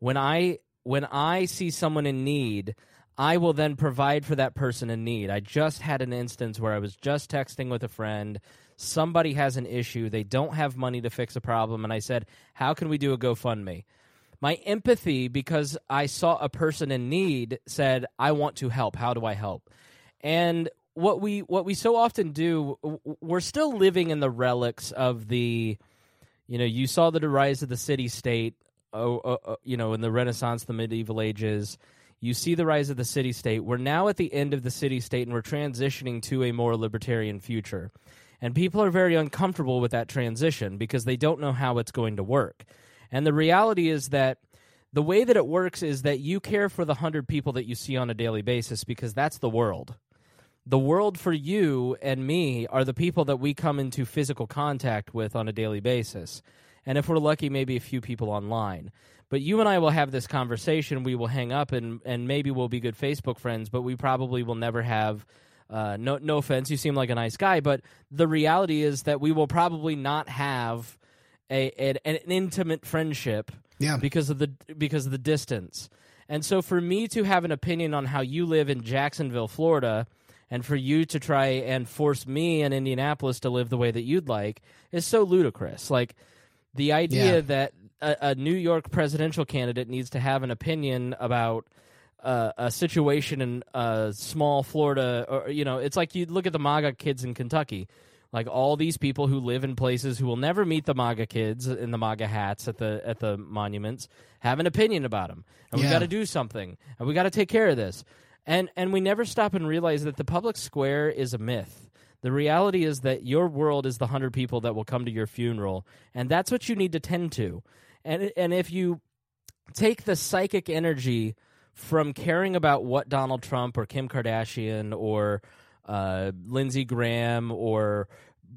When I when I see someone in need, I will then provide for that person in need. I just had an instance where I was just texting with a friend. Somebody has an issue. They don't have money to fix a problem. And I said, How can we do a GoFundMe? My empathy, because I saw a person in need, said, I want to help. How do I help? And what we what we so often do, we're still living in the relics of the, you know, you saw the rise of the city state, oh, oh, oh, you know, in the Renaissance, the medieval ages. You see the rise of the city state. We're now at the end of the city state, and we're transitioning to a more libertarian future. And people are very uncomfortable with that transition because they don't know how it's going to work. And the reality is that the way that it works is that you care for the 100 people that you see on a daily basis because that's the world. The world for you and me are the people that we come into physical contact with on a daily basis. And if we're lucky, maybe a few people online. But you and I will have this conversation. We will hang up and, and maybe we'll be good Facebook friends, but we probably will never have. Uh, no, no offense, you seem like a nice guy, but the reality is that we will probably not have a an, an intimate friendship Yeah. because of the because of the distance. And so for me to have an opinion on how you live in Jacksonville, Florida, and for you to try and force me in Indianapolis to live the way that you'd like is so ludicrous. Like the idea Yeah. that a, a New York presidential candidate needs to have an opinion about uh, a situation in uh, small Florida, or you know, it's like you look at the MAGA kids in Kentucky, like all these people who live in places who will never meet the MAGA kids in the MAGA hats at the at the monuments, have an opinion about them, and we Yeah. got to do something, and we got to take care of this, and and we never stop and realize that the public square is a myth. The reality is that your world is the hundred people that will come to your funeral, and that's what you need to tend to. And and if you take the psychic energy from caring about what Donald Trump or Kim Kardashian or uh, Lindsey Graham or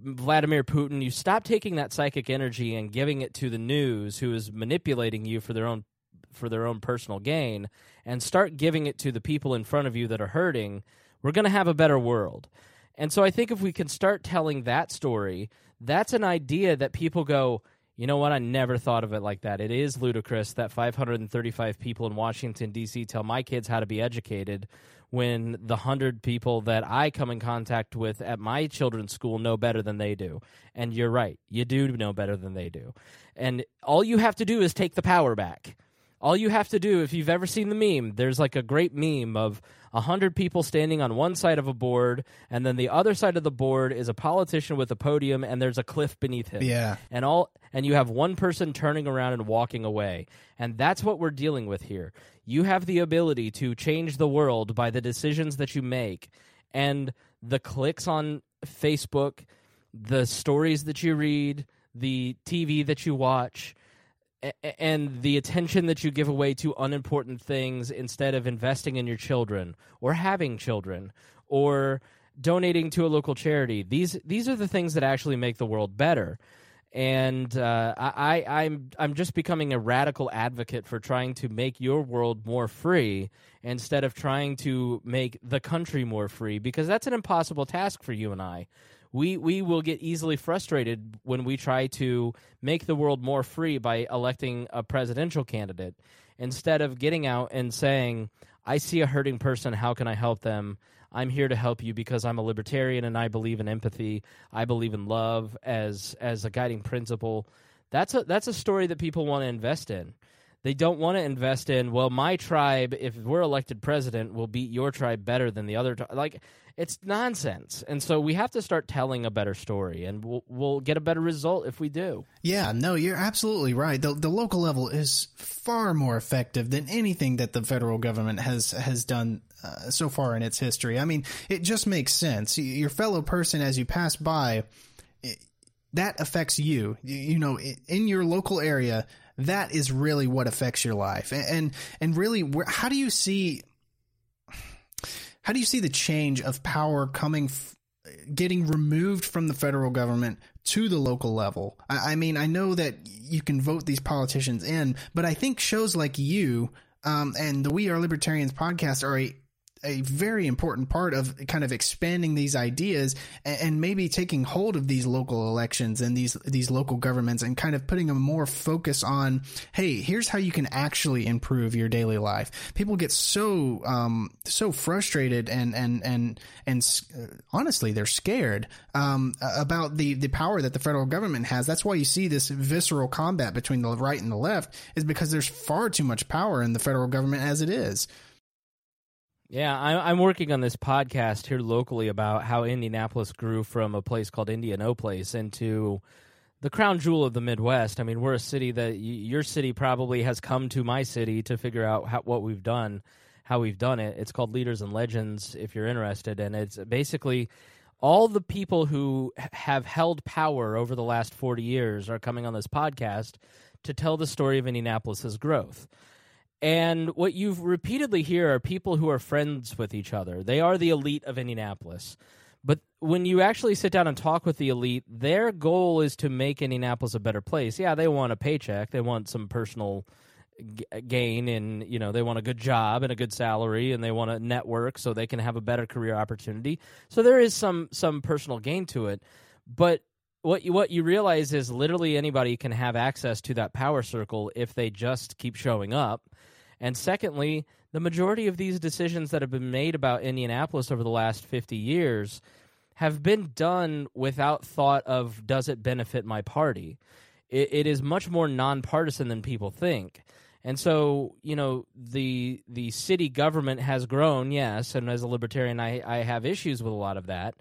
Vladimir Putin, you stop taking that psychic energy and giving it to the news, who is manipulating you for their own for their own personal gain, and start giving it to the people in front of you that are hurting. We're going to have a better world. And so I think if we can start telling that story, that's an idea that people go, you know what? I never thought of it like that. It is ludicrous that 535 people in Washington, D.C. tell my kids how to be educated when the 100 people that I come in contact with at my children's school know better than they do. And you're right. You do know better than they do. And all you have to do is take the power back. All you have to do, if you've ever seen the meme, there's like a great meme of a hundred people standing on one side of a board, and then the other side of the board is a politician with a podium, and there's a cliff beneath him. Yeah. and all, and you have one person turning around and walking away, and that's what we're dealing with here. You have the ability to change the world by the decisions that you make, and the clicks on Facebook, the stories that you read, the TV that you watch and the attention that you give away to unimportant things instead of investing in your children or having children or donating to a local charity these these are the things that actually make the world better. And uh, I, I'm I'm just becoming a radical advocate for trying to make your world more free instead of trying to make the country more free because that's an impossible task for you and I we we will get easily frustrated when we try to make the world more free by electing a presidential candidate. Instead of getting out and saying I see a hurting person how can I help them? I'm here to help you because I'm a libertarian and I believe in empathy. I believe in love as as a guiding principle. That's a that's a story that people want to invest in they don't want to invest in well my tribe if we're elected president will beat your tribe better than the other tri-. like it's nonsense and so we have to start telling a better story and we'll, we'll get a better result if we do Yeah, no, you're absolutely right. The the local level is far more effective than anything that the federal government has has done uh, so far in its history. I mean, it just makes sense. Your fellow person as you pass by it, that affects you. You, you know, in your local area, that is really what affects your life. And and, and really where, how do you see how do you see the change of power coming f- getting removed from the federal government to the local level. I, I mean, I know that you can vote these politicians in, but I think shows like you um, and the We Are Libertarians podcast are a a very important part of kind of expanding these ideas and, maybe taking hold of these local elections and these these local governments and kind of putting a more focus on hey here's how you can actually improve your daily life. People get so um so frustrated and and and and uh, honestly they're scared um about the the power that the federal government has. That's why you see this visceral combat between the right and the left is because there's far too much power in the federal government as it is Yeah, I'm working on this podcast here locally about how Indianapolis grew from a place called Indiano Place into the crown jewel of the Midwest. I mean, we're a city that your city probably has come to my city to figure out how, what we've done, how we've done it. It's called Leaders and Legends, if you're interested, and it's basically all the people who have held power over the last 40 years are coming on this podcast to tell the story of Indianapolis's growth. And what you've repeatedly hear are people who are friends with each other. They are the elite of Indianapolis. But when you actually sit down and talk with the elite, their goal is to make Indianapolis a better place. Yeah, they want a paycheck, they want some personal g- uh, gain and you know they want a good job and a good salary and they want to network so they can have a better career opportunity so there is some some personal gain to it but what you, what you realize is literally anybody can have access to that power circle if they just keep showing up And secondly, the majority of these decisions that have been made about Indianapolis over the last 50 years have been done without thought of does it benefit my party? it, it is much more nonpartisan than people think. And so, you know, the the city government has grown, yes, and as a libertarian I, I have issues with a lot of that.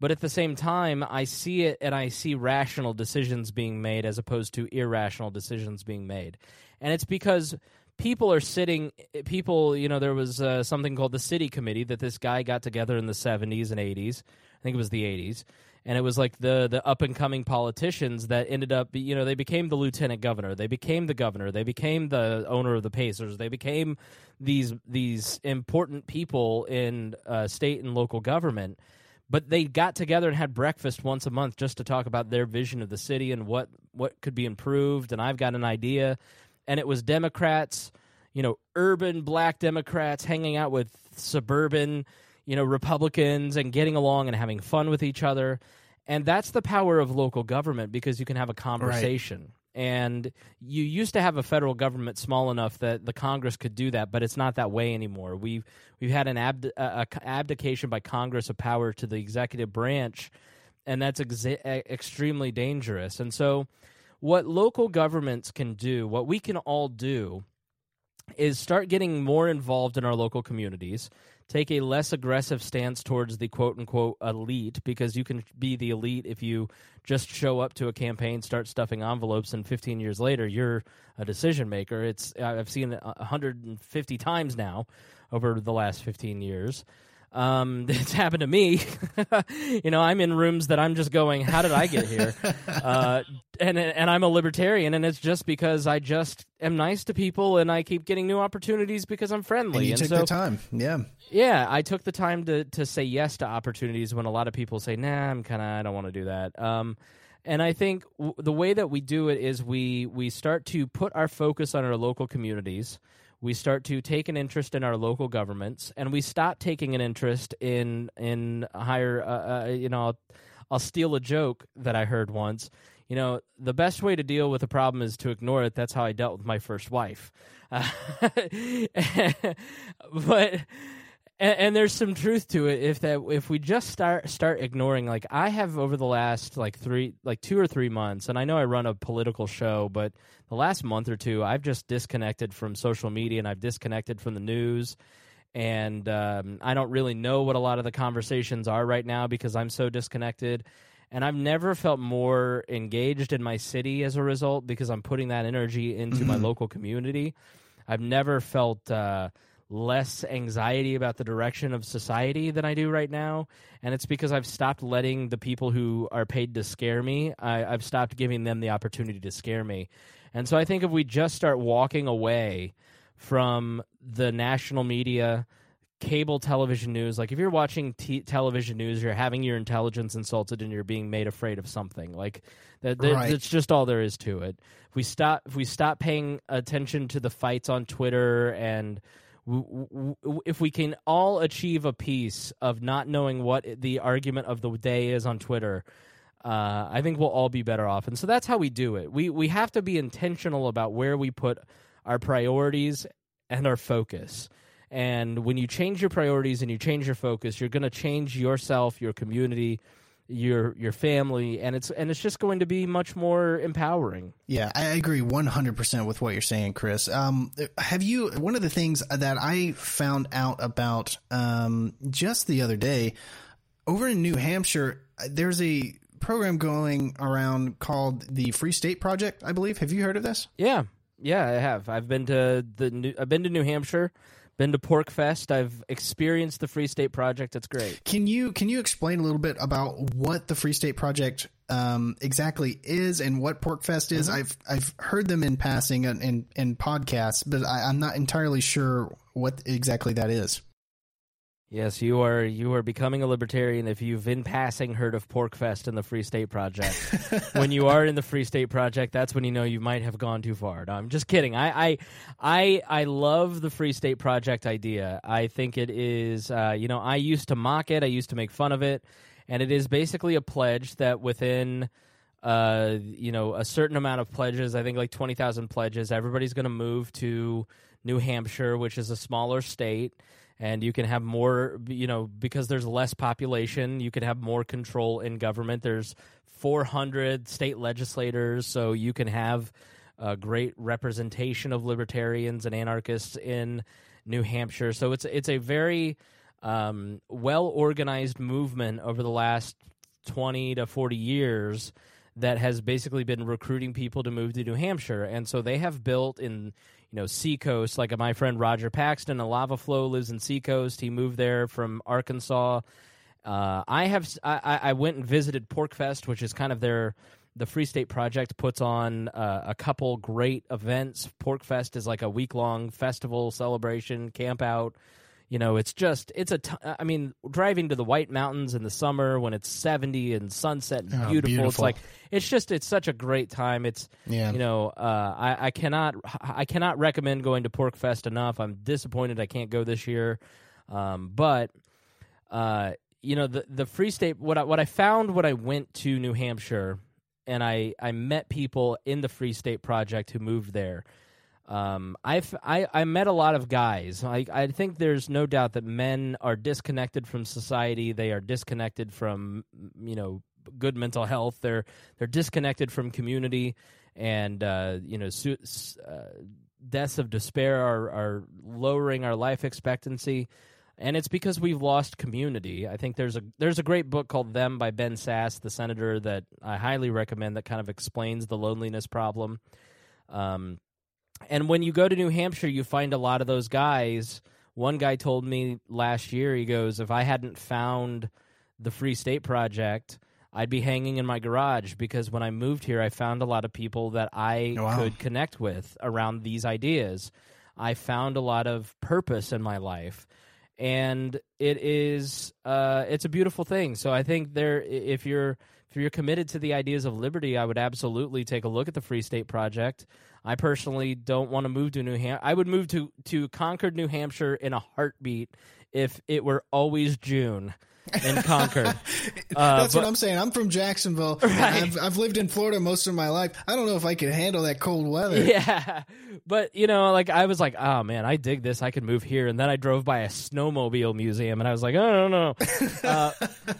But at the same time, I see it and I see rational decisions being made as opposed to irrational decisions being made. And it's because people are sitting people you know there was uh, something called the city committee that this guy got together in the 70s and 80s i think it was the 80s and it was like the the up and coming politicians that ended up you know they became the lieutenant governor. They became the governor. They became the owner of the pacers. They became these these important people in uh, state and local government. But they got together and had breakfast once a month just to talk about their vision of the city and what what could be improved. And I've got an idea and it was democrats you know urban black democrats hanging out with suburban you know republicans and getting along and having fun with each other and that's the power of local government because you can have a conversation. Right. And you used to have a federal government small enough that the Congress could do that, but it's not that way anymore. We've we've had an abd- a, a abdication by Congress of power to the executive branch, and that's exa- extremely dangerous. And so, what local governments can do, what we can all do, is start getting more involved in our local communities take a less aggressive stance towards the quote unquote elite because you can be the elite if you just show up to a campaign, start stuffing envelopes, and 15 years later you're a decision maker. It's I've seen it 150 times now over the last 15 years. Um, it's happened to me. you know, I'm in rooms that I'm just going, "How did I get here?" uh, and and I'm a libertarian, and it's just because I just am nice to people, and I keep getting new opportunities because I'm friendly. And you and took so, the time, yeah, yeah. I took the time to to say yes to opportunities when a lot of people say, "Nah, I'm kind of I don't want to do that." Um, and I think w- the way that we do it is we we start to put our focus on our local communities we start to take an interest in our local governments, and we stop taking an interest in in higher. Uh, uh, you know, I'll, I'll steal a joke that I heard once. You know, the best way to deal with a problem is to ignore it. That's how I dealt with my first wife. Uh, but and, and, there's some truth to it if that if we just start start ignoring like I have over the last like three like two or three months, and I know I run a political show, but the last month or two I've just disconnected from social media and I've disconnected from the news, and um, I don't really know what a lot of the conversations are right now because I'm so disconnected. And I've never felt more engaged in my city as a result because I'm putting that energy into my local community. I've never felt uh, less anxiety about the direction of society than I do right now. And it's because I've stopped letting the people who are paid to scare me, I, I've stopped giving them the opportunity to scare me. And so I think if we just start walking away from the national media, cable television news, like if you're watching t- television news, you're having your intelligence insulted and you're being made afraid of something. Like that, that right. that's just all there is to it. If we stop, if we stop paying attention to the fights on Twitter and if we can all achieve a piece of not knowing what the argument of the day is on Twitter, uh, I think we'll all be better off. And so that's how we do it. We we have to be intentional about where we put our priorities and our focus. And when you change your priorities and you change your focus, you're going to change yourself, your community, your your family and it's and it's just going to be much more empowering. Yeah i agree 100% with what you're saying chris. Um, have you one of the things that i found out about um, just the other day over in new hampshire there's a program going around called the free state project i believe. Have you heard of this? Yeah yeah i have. I've been to the new i've been to new hampshire been to PorcFest. I've experienced the Free State Project. It's great. Can you can you explain a little bit about what the Free State Project um, exactly is and what PorcFest is? Mm-hmm. I've I've heard them in passing in in, in podcasts, but I, I'm not entirely sure what exactly that is. Yes, you are. You are becoming a libertarian if you've in passing heard of PorcFest and the Free State Project. when you are in the Free State Project, that's when you know you might have gone too far. No, I'm just kidding. I, I, I, I love the Free State Project idea. I think it is. Uh, you know, I used to mock it. I used to make fun of it, and it is basically a pledge that within uh, you know, a certain amount of pledges. I think like twenty thousand pledges. Everybody's going to move to New Hampshire, which is a smaller state, and you can have more. You know, because there's less population, you can have more control in government. There's 400 state legislators, so you can have a great representation of libertarians and anarchists in New Hampshire. So it's it's a very um, well organized movement over the last 20 to 40 years that has basically been recruiting people to move to New Hampshire. And so they have built in, you know, Seacoast, like my friend Roger Paxton, a lava flow lives in Seacoast. He moved there from Arkansas. Uh, I have I, I went and visited PorcFest, which is kind of their the Free State Project puts on uh, a couple great events. PorcFest is like a week long festival celebration camp out you know it's just it's a t- i mean driving to the white mountains in the summer when it's 70 and sunset and Oh, beautiful, it's like it's just it's such a great time it's Yeah. you know uh, I, I cannot i cannot recommend going to PorcFest enough i'm disappointed i can't go this year um, but uh, you know the the free state what I, what I found when I went to New Hampshire and I I met people in the Free State Project who moved there. Um, I've, I I met a lot of guys. I I think there's no doubt that men are disconnected from society. They are disconnected from you know good mental health. They're they're disconnected from community, and uh, you know su- uh, deaths of despair are are lowering our life expectancy and it's because we've lost community. I think there's a there's a great book called Them by Ben Sasse, the senator, that I highly recommend that kind of explains the loneliness problem. Um, and when you go to New Hampshire, you find a lot of those guys. One guy told me last year, he goes, "If I hadn't found the Free State Project." I'd be hanging in my garage because when I moved here, I found a lot of people that I Wow. could connect with around these ideas. I found a lot of purpose in my life and it is uh, it's a beautiful thing. So I think there, if you're if you're committed to the ideas of liberty, I would absolutely take a look at the Free State Project. I personally don't want to move to New Hampshire. I would move to to Concord, New Hampshire, in a heartbeat if it were always June in Concord. Uh, That's but- what I'm saying. I'm from Jacksonville. Right. I've, I've lived in Florida most of my life. I don't know if I could handle that cold weather. Yeah, but you know, like I was like, oh man, I dig this. I could move here, and then I drove by a snowmobile museum, and I was like, oh no, no. uh,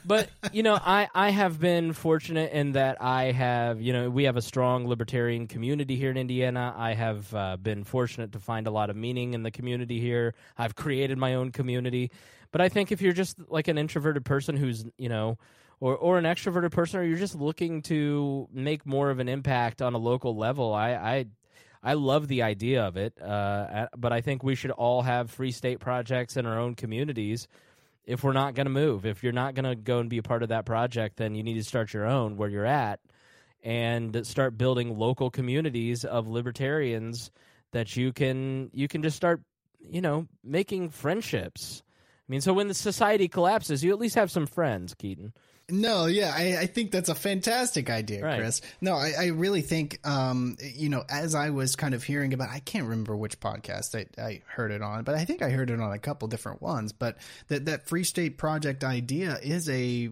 but you know, I I have been fortunate in that I have, you know, we have a strong libertarian community here in Indiana. I have uh, been fortunate to find a lot of meaning in the community here. I've created my own community, but I think if you're just like an introverted person who's, you know. Or, or an extroverted person, or you're just looking to make more of an impact on a local level. I, I I love the idea of it, uh, but I think we should all have free state projects in our own communities. If we're not going to move, if you're not going to go and be a part of that project, then you need to start your own where you're at and start building local communities of libertarians that you can you can just start, you know, making friendships. I mean, so when the society collapses, you at least have some friends, Keaton. No, yeah, I, I think that's a fantastic idea, Right. Chris. No, I, I really think, um, you know, as I was kind of hearing about, I can't remember which podcast I, I heard it on, but I think I heard it on a couple different ones. But that that Free State Project idea is a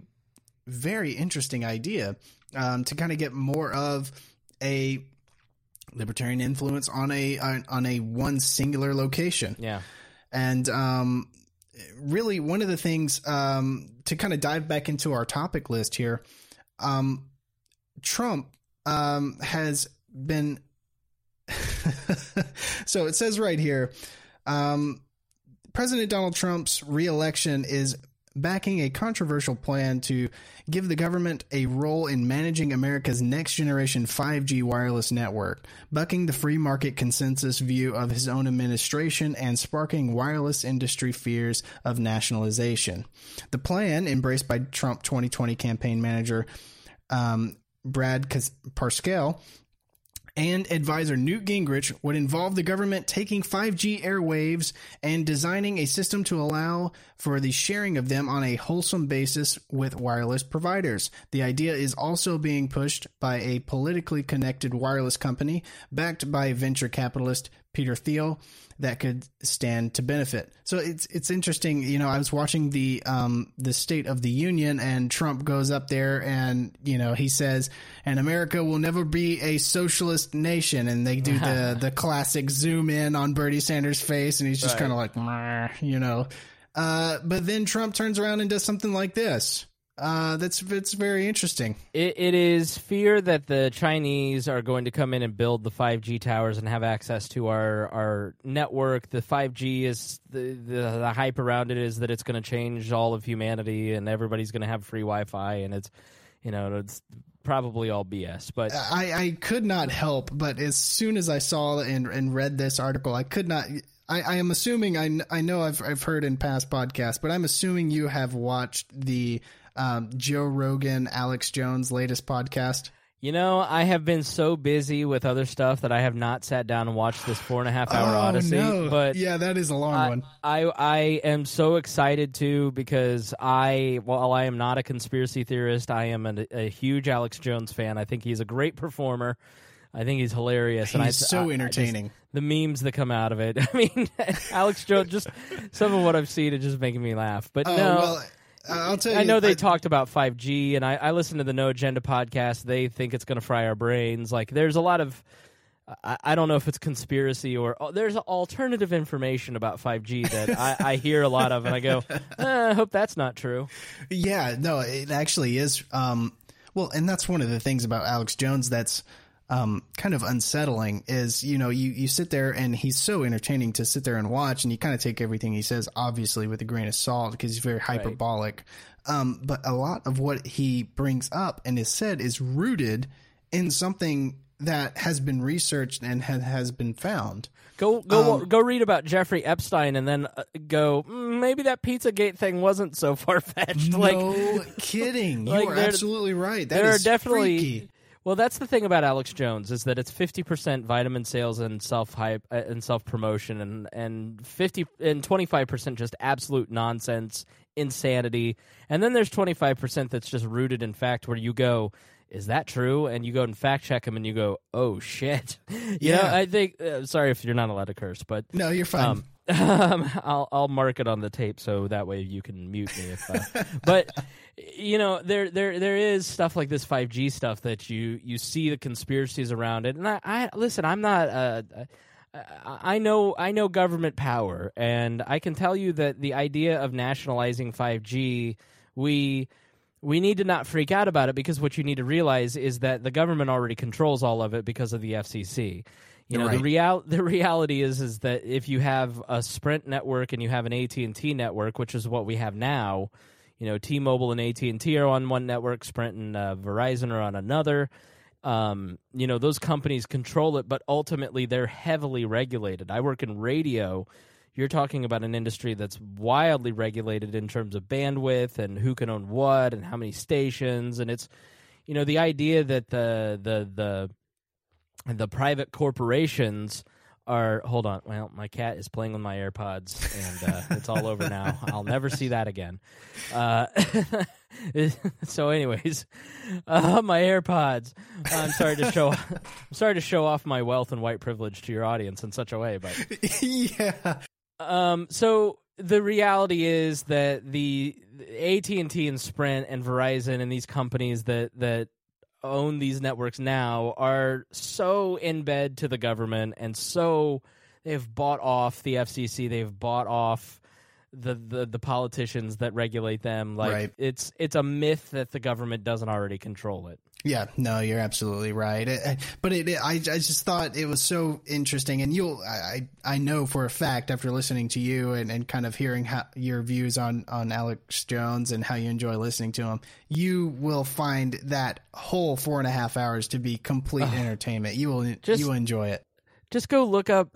very interesting idea um, to kind of get more of a libertarian influence on a on, on a one singular location. Yeah. And um, really, one of the things um, to kind of dive back into our topic list here, um, Trump um, has been. so it says right here um, President Donald Trump's reelection is backing a controversial plan to give the government a role in managing America's next generation 5G wireless network, bucking the free market consensus view of his own administration and sparking wireless industry fears of nationalization. The plan, embraced by Trump 2020 campaign manager um, Brad Parscale, and advisor Newt Gingrich would involve the government taking 5G airwaves and designing a system to allow for the sharing of them on a wholesome basis with wireless providers. The idea is also being pushed by a politically connected wireless company backed by venture capitalist Peter Thiel that could stand to benefit. So it's it's interesting. You know, I was watching the um, the State of the Union, and Trump goes up there, and you know he says, "And America will never be a socialist nation." And they do the the classic zoom in on Bernie Sanders' face, and he's just Right. kind of like, you know. Uh, but then Trump turns around and does something like this. Uh, that's it's very interesting. It, it is fear that the Chinese are going to come in and build the 5G towers and have access to our, our network. The 5G is the, the, the hype around it is that it's going to change all of humanity and everybody's going to have free Wi Fi. And it's, you know, it's probably all BS. But I, I could not help, but as soon as I saw and, and read this article, I could not. I, I am assuming I, I know I've I've heard in past podcasts, but I'm assuming you have watched the um, Joe Rogan, Alex Jones latest podcast. You know, I have been so busy with other stuff that I have not sat down and watched this four and a half hour odyssey. Oh, no! But yeah, that is a long I, one. I I am so excited too because I while I am not a conspiracy theorist, I am a, a huge Alex Jones fan. I think he's a great performer. I think he's hilarious, and I, He's so I- I just- entertaining. the memes that come out of it. I mean, Alex Jones. Just some of what I've seen is just making me laugh. But Oh no, well, I'll tell you. I know they I- talked about 5G, and I, I listened to the No Agenda podcast. They think it's going to fry our brains. Like, there's a lot of, I, I don't know if it's conspiracy or oh, there's alternative information about 5G that I, I hear a lot of, and I go, eh, I hope that's not true. Yeah, no, it actually is. Um, well, and that's one of the things about Alex Jones that's um, kind of unsettling is, you know, you, you sit there and he's so entertaining to sit there and watch, and you kind of take everything he says, obviously, with a grain of salt because he's very hyperbolic. Um, but a lot of what he brings up and is said is rooted in something that has been researched and ha- has been found. Go go go read about Jeffrey Epstein, and then uh, go mm, maybe that PizzaGate thing wasn't so far fetched. Like no kidding. You like, are absolutely right. That there are definitely freaky. Well that's the thing about alex jones is that it's 50% vitamin sales and self hype uh, and self promotion and and 50 and 25% just absolute nonsense insanity and then there's 25% that's just rooted in fact where you go is that true and you go and fact check them and you go oh shit you know Yeah. i think uh, sorry if you're not allowed to curse but No, you're fine. um, um, I'll I'll mark it on the tape so that way you can mute me if. Uh, but you know there there there is stuff like this 5G stuff that you you see the conspiracies around it, and I, I listen. I'm not. Uh, I I know I know government power, and I can tell you that the idea of nationalizing 5G, we we need to not freak out about it because what you need to realize is that the government already controls all of it because of the FCC. You know, the real the reality is is that if you have a Sprint network and you have an AT and T network, which is what we have now, you know, T-Mobile and AT and T are on one network, Sprint and uh, Verizon are on another. Um, you know, those companies control it, but ultimately they're heavily regulated. I work in radio. You're talking about an industry that's wildly regulated in terms of bandwidth and who can own what and how many stations, and it's you know the idea that the the the the private corporations are hold on well my cat is playing with my airpods and uh, it's all over now. I'll never see that again. Uh, so anyways uh, my airpods. I'm sorry to show i'm sorry to show off my wealth and white privilege to your audience in such a way but yeah. um, so the reality is that the AT and T and Sprint and Verizon and these companies that that own these networks now are so in bed to the government and so they've bought off the FCC. They've bought off the the, the politicians that regulate them. Like Right. it's it's a myth that the government doesn't already control it. Yeah, no, you're absolutely right. It- but it, I, I just thought it was so interesting, and you'll, I, I know for a fact after listening to you and, and kind of hearing how, your views on on Alex Jones and how you enjoy listening to him, you will find that whole four and a half hours to be complete entertainment. You will, Just- you will enjoy it. just go look up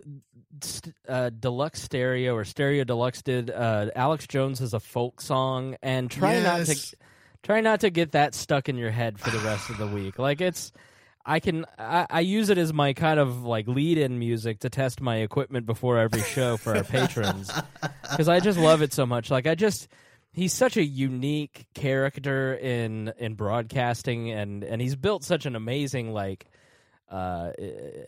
uh, deluxe stereo or stereo deluxe did uh, alex jones has a folk song and try not to try not to get that stuck in your head for the rest of the week. Like it's i can I, I use it as my kind of like lead in music to test my equipment before every show for our patrons because i just love it so much. Like i just he's such a unique character in in broadcasting and and he's built such an amazing like uh,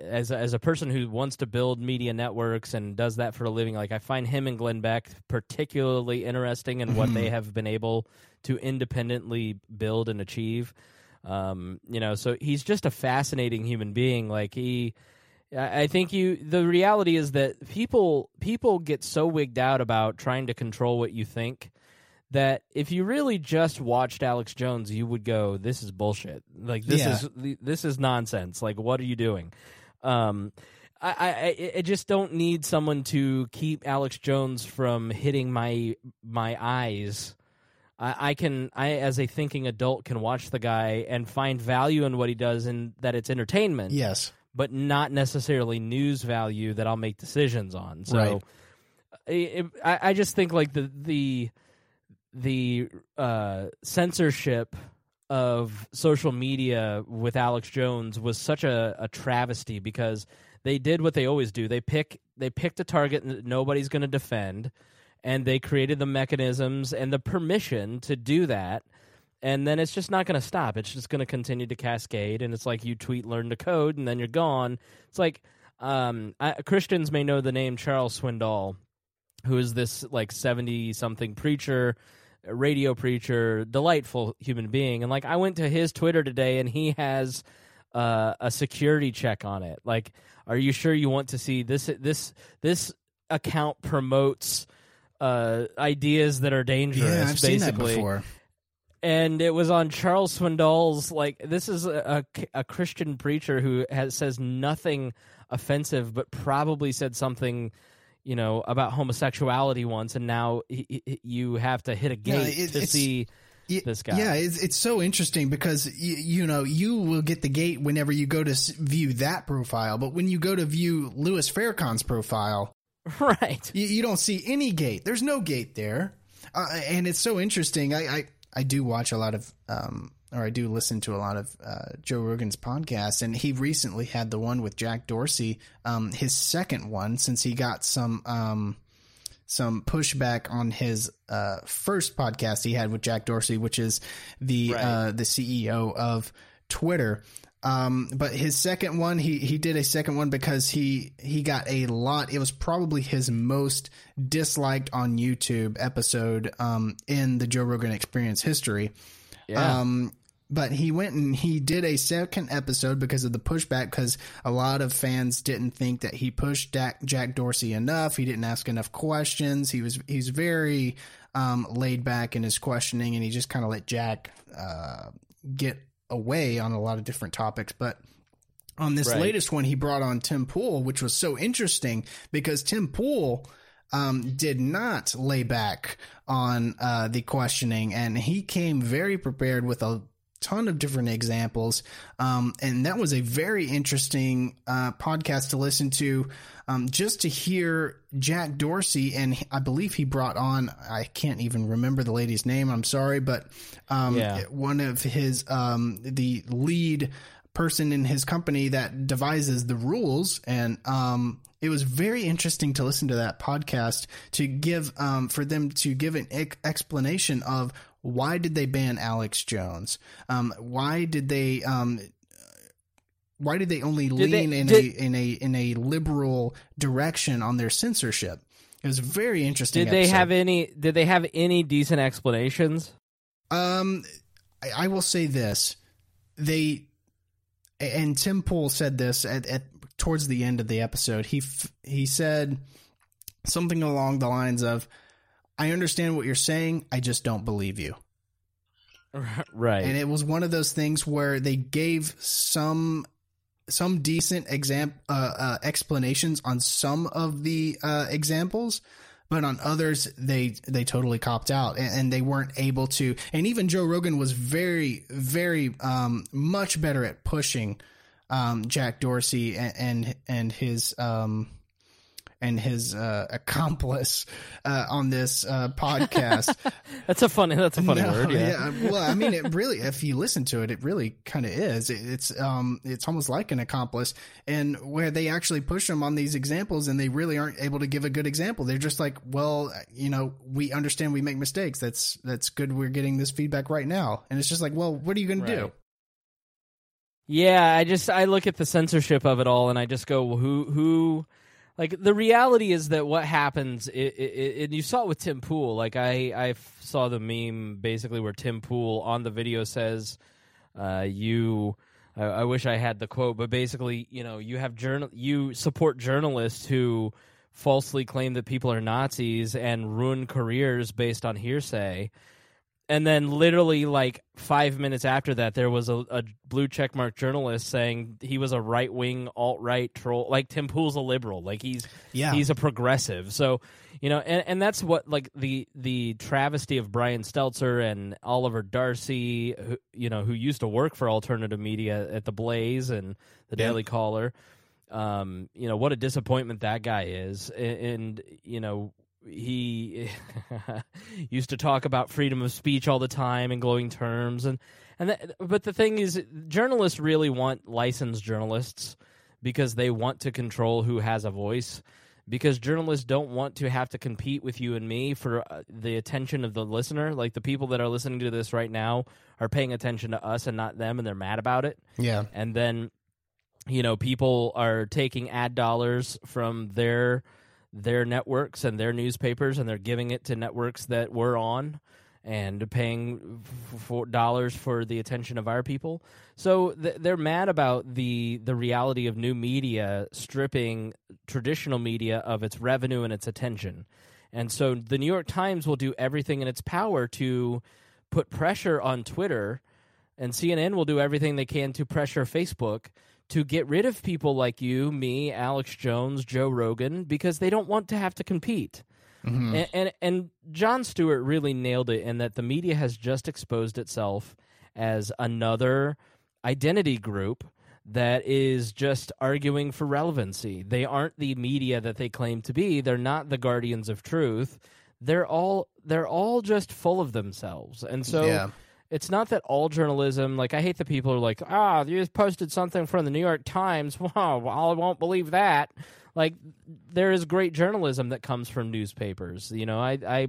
as a, as a person who wants to build media networks and does that for a living, like I find him and Glenn Beck particularly interesting in what they have been able to independently build and achieve. Um, you know, so he's just a fascinating human being. Like he, I I think you. The reality is that people people get so wigged out about trying to control what you think that if you really just watched Alex Jones, you would go, "This is bullshit. Like this Yeah. is this is nonsense. Like what are you doing?" Um, I, I I- just don't need someone to keep Alex Jones from hitting my my eyes. I, I can I as a thinking adult can watch the guy and find value in what he does and that it's entertainment Yes. but not necessarily news value that I'll make decisions on. So Right. I, I I just think like the the the uh, censorship of social media with Alex Jones was such a, a travesty because they did what they always do. They pick they picked a target that nobody's going to defend, and they created the mechanisms and the permission to do that. And then it's just not going to stop. It's just going to continue to cascade. And it's like you tweet, learn to code, and then you're gone. It's like um, I, Christians may know the name Charles Swindoll, who is this like 70 something preacher radio preacher delightful human being. And like i went to his twitter today and he has uh, a security check on it. Like are you sure you want to see this this this account promotes uh, ideas that are dangerous Yeah, I've seen that basically? before. and it was on Charles Swindoll's like this is a, a, a Christian preacher who has says nothing offensive but probably said something you know about homosexuality once and now he, he, you have to hit a Yeah, gate it- to see this guy. Yeah, it's, it's so interesting because y- you know you will get the gate whenever you go to s- view that profile, but when you go to view Louis Farrakhan's profile, right you, you don't see any gate. There's no gate there, uh, and it's so interesting. I, I I do watch a lot of um or I do listen to a lot of uh, Joe Rogan's podcasts, and he recently had the one with Jack Dorsey, um, his second one since he got some um some pushback on his uh, first podcast he had with Jack Dorsey, which is the Right. uh, the CEO of Twitter. Um, but his second one, he he did a second one because he he got a lot. It was probably his most disliked on YouTube episode um, in the Joe Rogan Experience history. yeah Um, but he went and he did a second episode because of the pushback because a lot of fans didn't think that he pushed Jack, Jack Dorsey enough. He didn't ask enough questions. He was he's very um, laid back in his questioning, and he just kind of let Jack uh, get away on a lot of different topics. But on this Right. latest one, he brought on Tim Pool, which was so interesting because Tim Pool um, did not lay back on uh, the questioning, and he came very prepared with a ton of different examples. Um, and that was a very interesting uh, podcast to listen to, um, just to hear Jack Dorsey, and I believe he brought on, I can't even remember the lady's name, I'm sorry, but um, Yeah. one of his, um, the lead person in his company that devises the rules and um it was very interesting to listen to that podcast to give um for them to give an ex- explanation of why did they ban Alex Jones um why did they um why did they only they- lean in did- a in a in a liberal direction on their censorship it was a very interesting did they episode. have any did they have any decent explanations Um, I, I will say this: they and Tim Pool said this at, at towards the end of the episode. He f- he said something along the lines of, "I understand what you're saying. I just don't believe you." right And it was one of those things where they gave some some decent exam uh, uh, explanations on some of the uh, examples, but on others they they totally copped out and, and they weren't able to. And even Joe Rogan was very very um, much better at pushing um, Jack Dorsey and and, and his. Um, and his uh, accomplice uh, on this uh, podcast. that's a funny that's a funny No, word yeah, Well, I mean, it really, if you listen to it, it really kind of is. It, it's um, it's almost like an accomplice, and where they actually push them on these examples, and they really aren't able to give a good example. They're just like, well, you know, we understand we make mistakes. That's that's good. We're getting this feedback right now, and it's just like, well, what are you going to do? Yeah, I just I look at the censorship of it all, and I just go, who who, like the reality is that what happens, it, it, it, and you saw it with Tim Pool. Like I I saw the meme basically where Tim Pool on the video says, uh, "You." I, I wish I had the quote, but basically, you know, you have journal, you support journalists who falsely claim that people are Nazis and ruin careers based on hearsay and then literally like five minutes after that there was a, a blue checkmark journalist saying he was a right-wing alt-right troll like tim pool's a liberal like he's Yeah. he's a progressive so you know and, and that's what like the the travesty of brian stelter and oliver darcy who, you know who used to work for alternative media at the blaze and the Yeah. daily caller um, you know what a disappointment that guy is, and, and you know he used to talk about freedom of speech all the time in glowing terms, and and that, but the thing is, journalists really want licensed journalists because they want to control who has a voice. Because journalists don't want to have to compete with you and me for uh, the attention of the listener. Like the people that are listening to this right now are paying attention to us and not them, and they're mad about it Yeah. and then you know people are taking ad dollars from their their networks and their newspapers and they're giving it to networks that we're on and paying for dollars for the attention of our people. So th- they're mad about the the reality of new media stripping traditional media of its revenue and its attention. And so the New York Times will do everything in its power to put pressure on Twitter and CNN will do everything they can to pressure Facebook to get rid of people like you, me, Alex Jones, Joe Rogan, because they don't want to have to compete. Mm-hmm. And, and and Jon Stewart really nailed it in that the media has just exposed itself as another identity group that is just arguing for relevancy. They aren't the media that they claim to be. They're not the guardians of truth. They're all they're all just full of themselves. And so Yeah. It's not that all journalism like i hate the people who are like ah you just posted something from the new york times wow well, i won't believe that like there is great journalism that comes from newspapers you know i i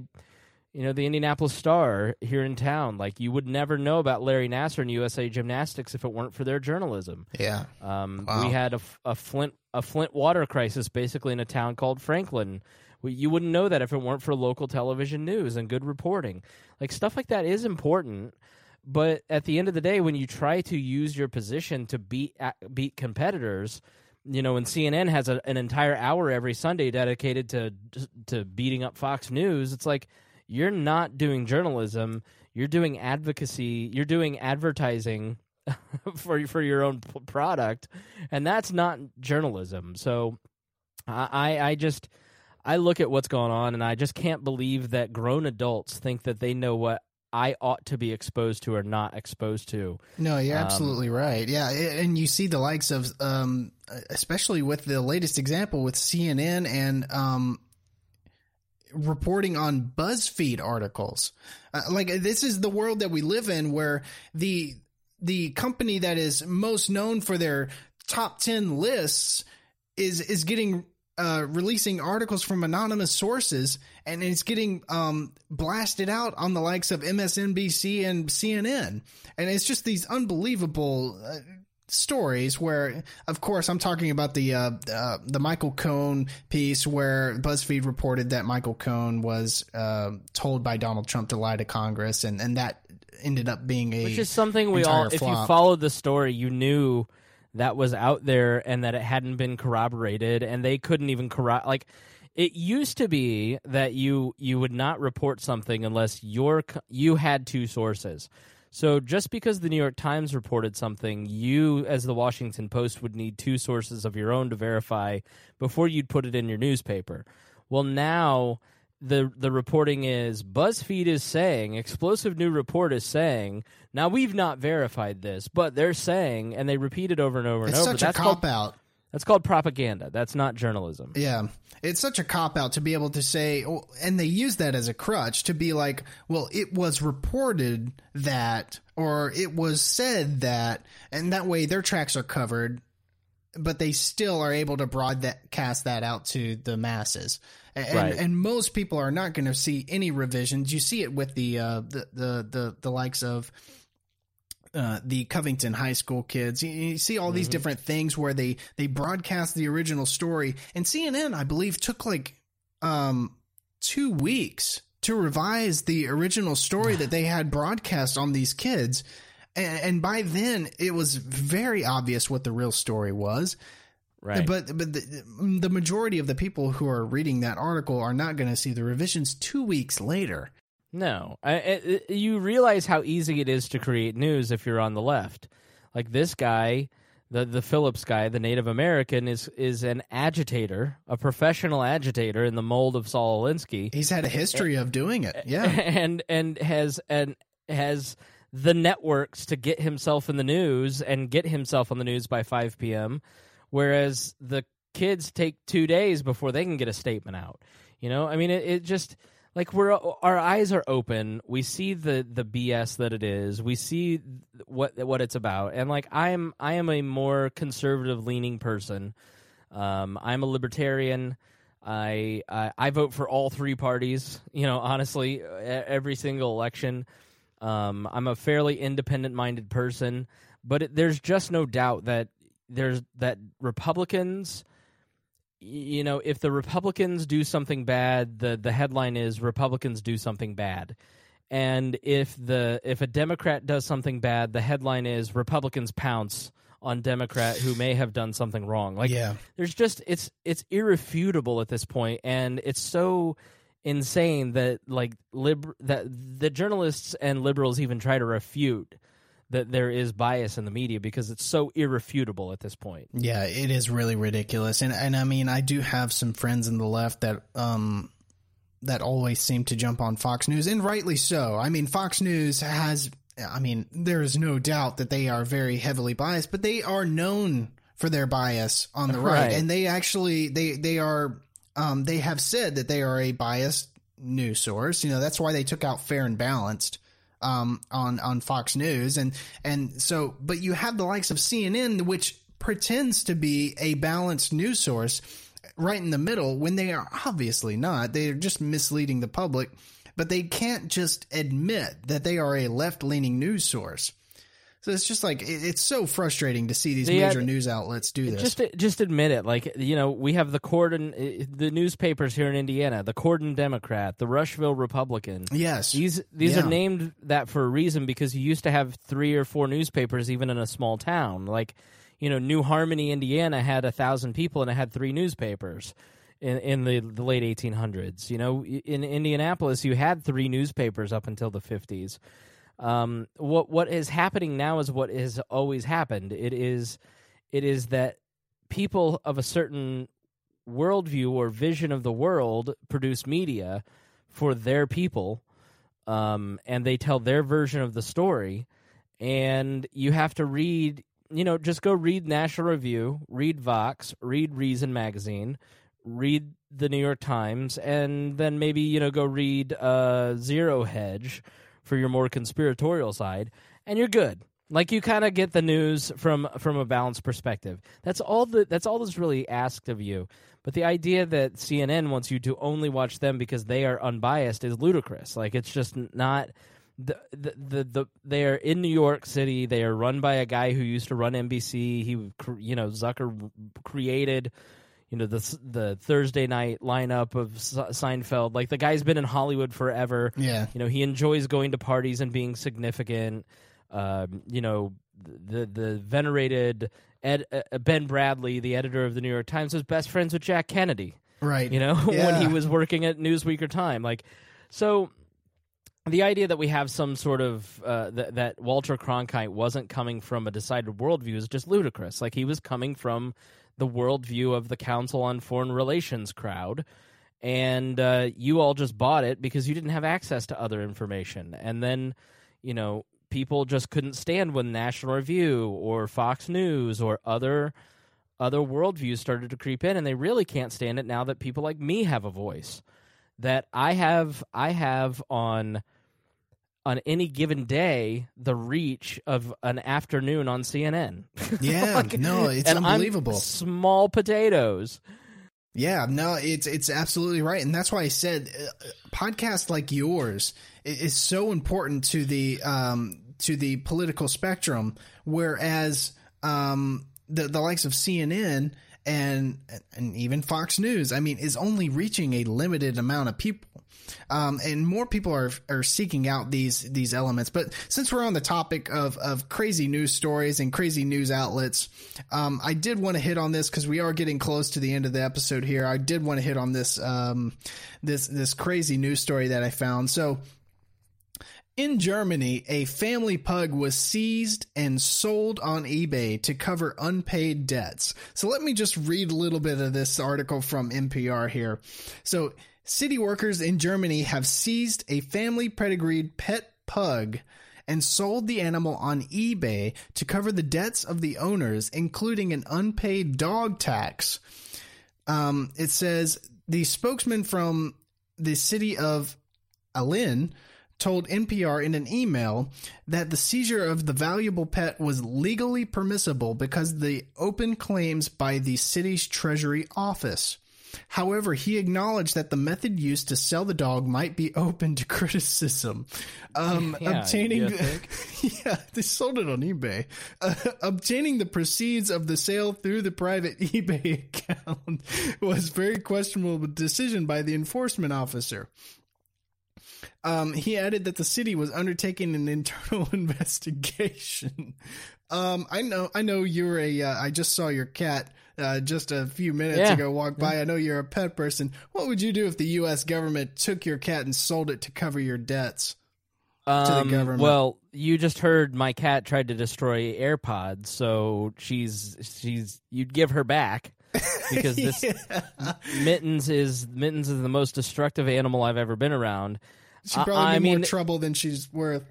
you know the indianapolis star here in town like you would never know about larry nassar and usa gymnastics if it weren't for their journalism Yeah. um, Wow. We had a, a Flint a Flint water crisis basically in a town called Franklin. We, you wouldn't know that if it weren't for local television news and good reporting. Like stuff like that is important, but at the end of the day, when you try to use your position to beat beat competitors, you know, and CNN has a, an entire hour every Sunday dedicated to to beating up Fox News, it's like you're not doing journalism. You're doing advocacy. You're doing advertising for for your own product, and that's not journalism. So, I I just I look at what's going on, and I just can't believe that grown adults think that they know what I ought to be exposed to or not exposed to. No, you're Um, absolutely right. Yeah, and you see the likes of, um, especially with the latest example with CNN and um, reporting on BuzzFeed articles. Uh, like this is the world that we live in, where the the company that is most known for their top ten lists is is getting uh, releasing articles from anonymous sources, and it's getting um, blasted out on the likes of MSNBC and CNN, and it's just these unbelievable. Uh, stories where of course I'm talking about the uh, uh, the Michael Cohen piece where BuzzFeed reported that Michael Cohen was uh, told by Donald Trump to lie to Congress and and that ended up being a Which is something we all, entire if you followed the story, you knew that was out there and that it hadn't been corroborated, and they couldn't even corroborate. Like it used to be that you you would not report something unless your you had two sources. So just because the New York Times reported something, you as the Washington Post would need two sources of your own to verify before you'd put it in your newspaper. Well, now the the reporting is BuzzFeed is saying explosive new report is saying now we've not verified this, but they're saying and they repeat it over and over and it's over. such a that's cop called out. that's called propaganda. That's not journalism. Yeah. It's such a cop out to be able to say, oh, and they use that as a crutch to be like, well, it was reported that, or it was said that, and that way their tracks are covered, but they still are able to broadcast that out to the masses. And, Right. and most people are not going to see any revisions. You see it with the, uh, the, the, the, the likes of, uh, the Covington High School kids. You, you see all these different things where they they broadcast the original story, and CNN, I believe, took like um, two weeks to revise the original story that they had broadcast on these kids. And, and by then, it was very obvious what the real story was. Right. But but the, the majority of the people who are reading that article are not going to see the revisions two weeks later. No, I, you realize how easy it is to create news if you're on the left. Like this guy, the the Phillips guy, the Native American, is is an agitator, a professional agitator in the mold of Saul Alinsky, He's had a history of doing it. Yeah. and and has and has the networks to get himself in the news and get himself on the news by 5 p.m. Whereas the kids take two days before they can get a statement out. You know, I mean, it, it just like we're our eyes are open. We see the the BS that it is. We see what what it's about. And like I'm I am a more conservative leaning person. Um, I'm a libertarian. I, I I vote for all three parties. You know, honestly, every single election. Um, I'm a fairly independent minded person, but it, there's just no doubt that there's that Republicans you know, if the Republicans do something bad, the the headline is Republicans do something bad. And if the if a Democrat does something bad, the headline is Republicans pounce on Democrat who may have done something wrong. Like Yeah. there's just it's it's irrefutable at this point and it's so insane that like lib that the journalists and liberals even try to refute that there is bias in the media because it's so irrefutable at this point. Yeah, it is really ridiculous. And and I mean, I do have some friends in the left that um that always seem to jump on Fox News and rightly so. I mean, Fox News has I mean, there is no doubt that they are very heavily biased, but they are known for their bias on the right. Right. And they actually they they are um they have said that they are a biased news source. You know, that's why they took out fair and balanced um, on on Fox News, and and so, but you have the likes of CNN, which pretends to be a balanced news source, right in the middle when they are obviously not. They are just misleading the public, but they can't just admit that they are a left leaning news source. So it's just like it's so frustrating to see these Yeah, major news outlets do this. Just just admit it. Like you know, we have the Corydon, uh, the newspapers here in Indiana, the Corydon Democrat, the Rushville Republican. yes, These these Yeah. are named that for a reason because you used to have three or four newspapers even in a small town. Like you know, New Harmony, Indiana had a thousand people and it had three newspapers. In, in the, the late 1800s, you know, in Indianapolis, you had three newspapers up until the 50s. Um, what what is happening now is what has always happened. It is it is that people of a certain worldview or vision of the world produce media for their people, um, and they tell their version of the story. And you have to read, you know, just go read National Review, read Vox, read Reason magazine, read the New York Times, and then maybe you know go read uh, Zero Hedge for your more conspiratorial side, and you're good. Like you kind of get the news from from a balanced perspective. That's all the that's all that's really asked of you. But the idea that CNN wants you to only watch them because they are unbiased is ludicrous. Like it's just not. The, the the the they are in New York City. They are run by a guy who used to run NBC. He you know Zucker created you know the the Thursday night lineup of Se- Seinfeld. Like the guy's been in Hollywood forever. yeah, You know, he enjoys going to parties and being significant. Um, you know, the the venerated Ed, uh, Ben Bradlee, the editor of the New York Times, was best friends with Jack Kennedy. right. You know, when he was working at Newsweek or Time, like so. The idea that we have some sort of uh, th- that Walter Cronkite wasn't coming from a decided worldview is just ludicrous. Like he was coming from the worldview of the Council on Foreign Relations crowd, and uh, you all just bought it because you didn't have access to other information. And then, you know, people just couldn't stand when National Review or Fox News or other other worldviews started to creep in, and they really can't stand it now that people like me have a voice. That I have, I have on on any given day the reach of an afternoon on CNN. Yeah, no, it's and I'm unbelievable. small potatoes. Yeah, no, it's it's absolutely right, and that's why I said uh, podcasts like yours is so important to the um to the political spectrum, whereas um, the the likes of CNN and and even Fox News, I mean, is only reaching a limited amount of people. Um, and more people are are seeking out these these elements. But since we're on the topic of of crazy news stories and crazy news outlets, um, I did want to hit on this because we are getting close to the end of the episode here. I did want to hit on this um, this this crazy news story that I found. So. In Germany, a family pug was seized and sold on eBay to cover unpaid debts. So let me just read a little bit of this article from NPR here. So City workers in Germany have seized a family pedigreed pet pug and sold the animal on eBay to cover the debts of the owners, including an unpaid dog tax. Um, it says the spokesman from the city of Ahlen told NPR in an email that the seizure of the valuable pet was legally permissible because the open claims by the city's treasury office. However, he acknowledged that the method used to sell the dog might be open to criticism. Um, Yeah, obtaining, yeah, they sold it on eBay. Uh, obtaining the proceeds of the sale through the private eBay account was very questionable decision by the enforcement officer. Um, he added that the city was undertaking an internal investigation. Um, I know, I know you're a. Uh, I just saw your cat uh, just a few minutes Yeah. ago walk by. I know you're a pet person. What would you do if the U.S. government took your cat and sold it to cover your debts? the Um, government. Well, you just heard my cat tried to destroy AirPods, so she's she's you'd give her back because this Mittens is Mittens is the most destructive animal I've ever been around. She I- probably I be more mean- trouble than she's worth.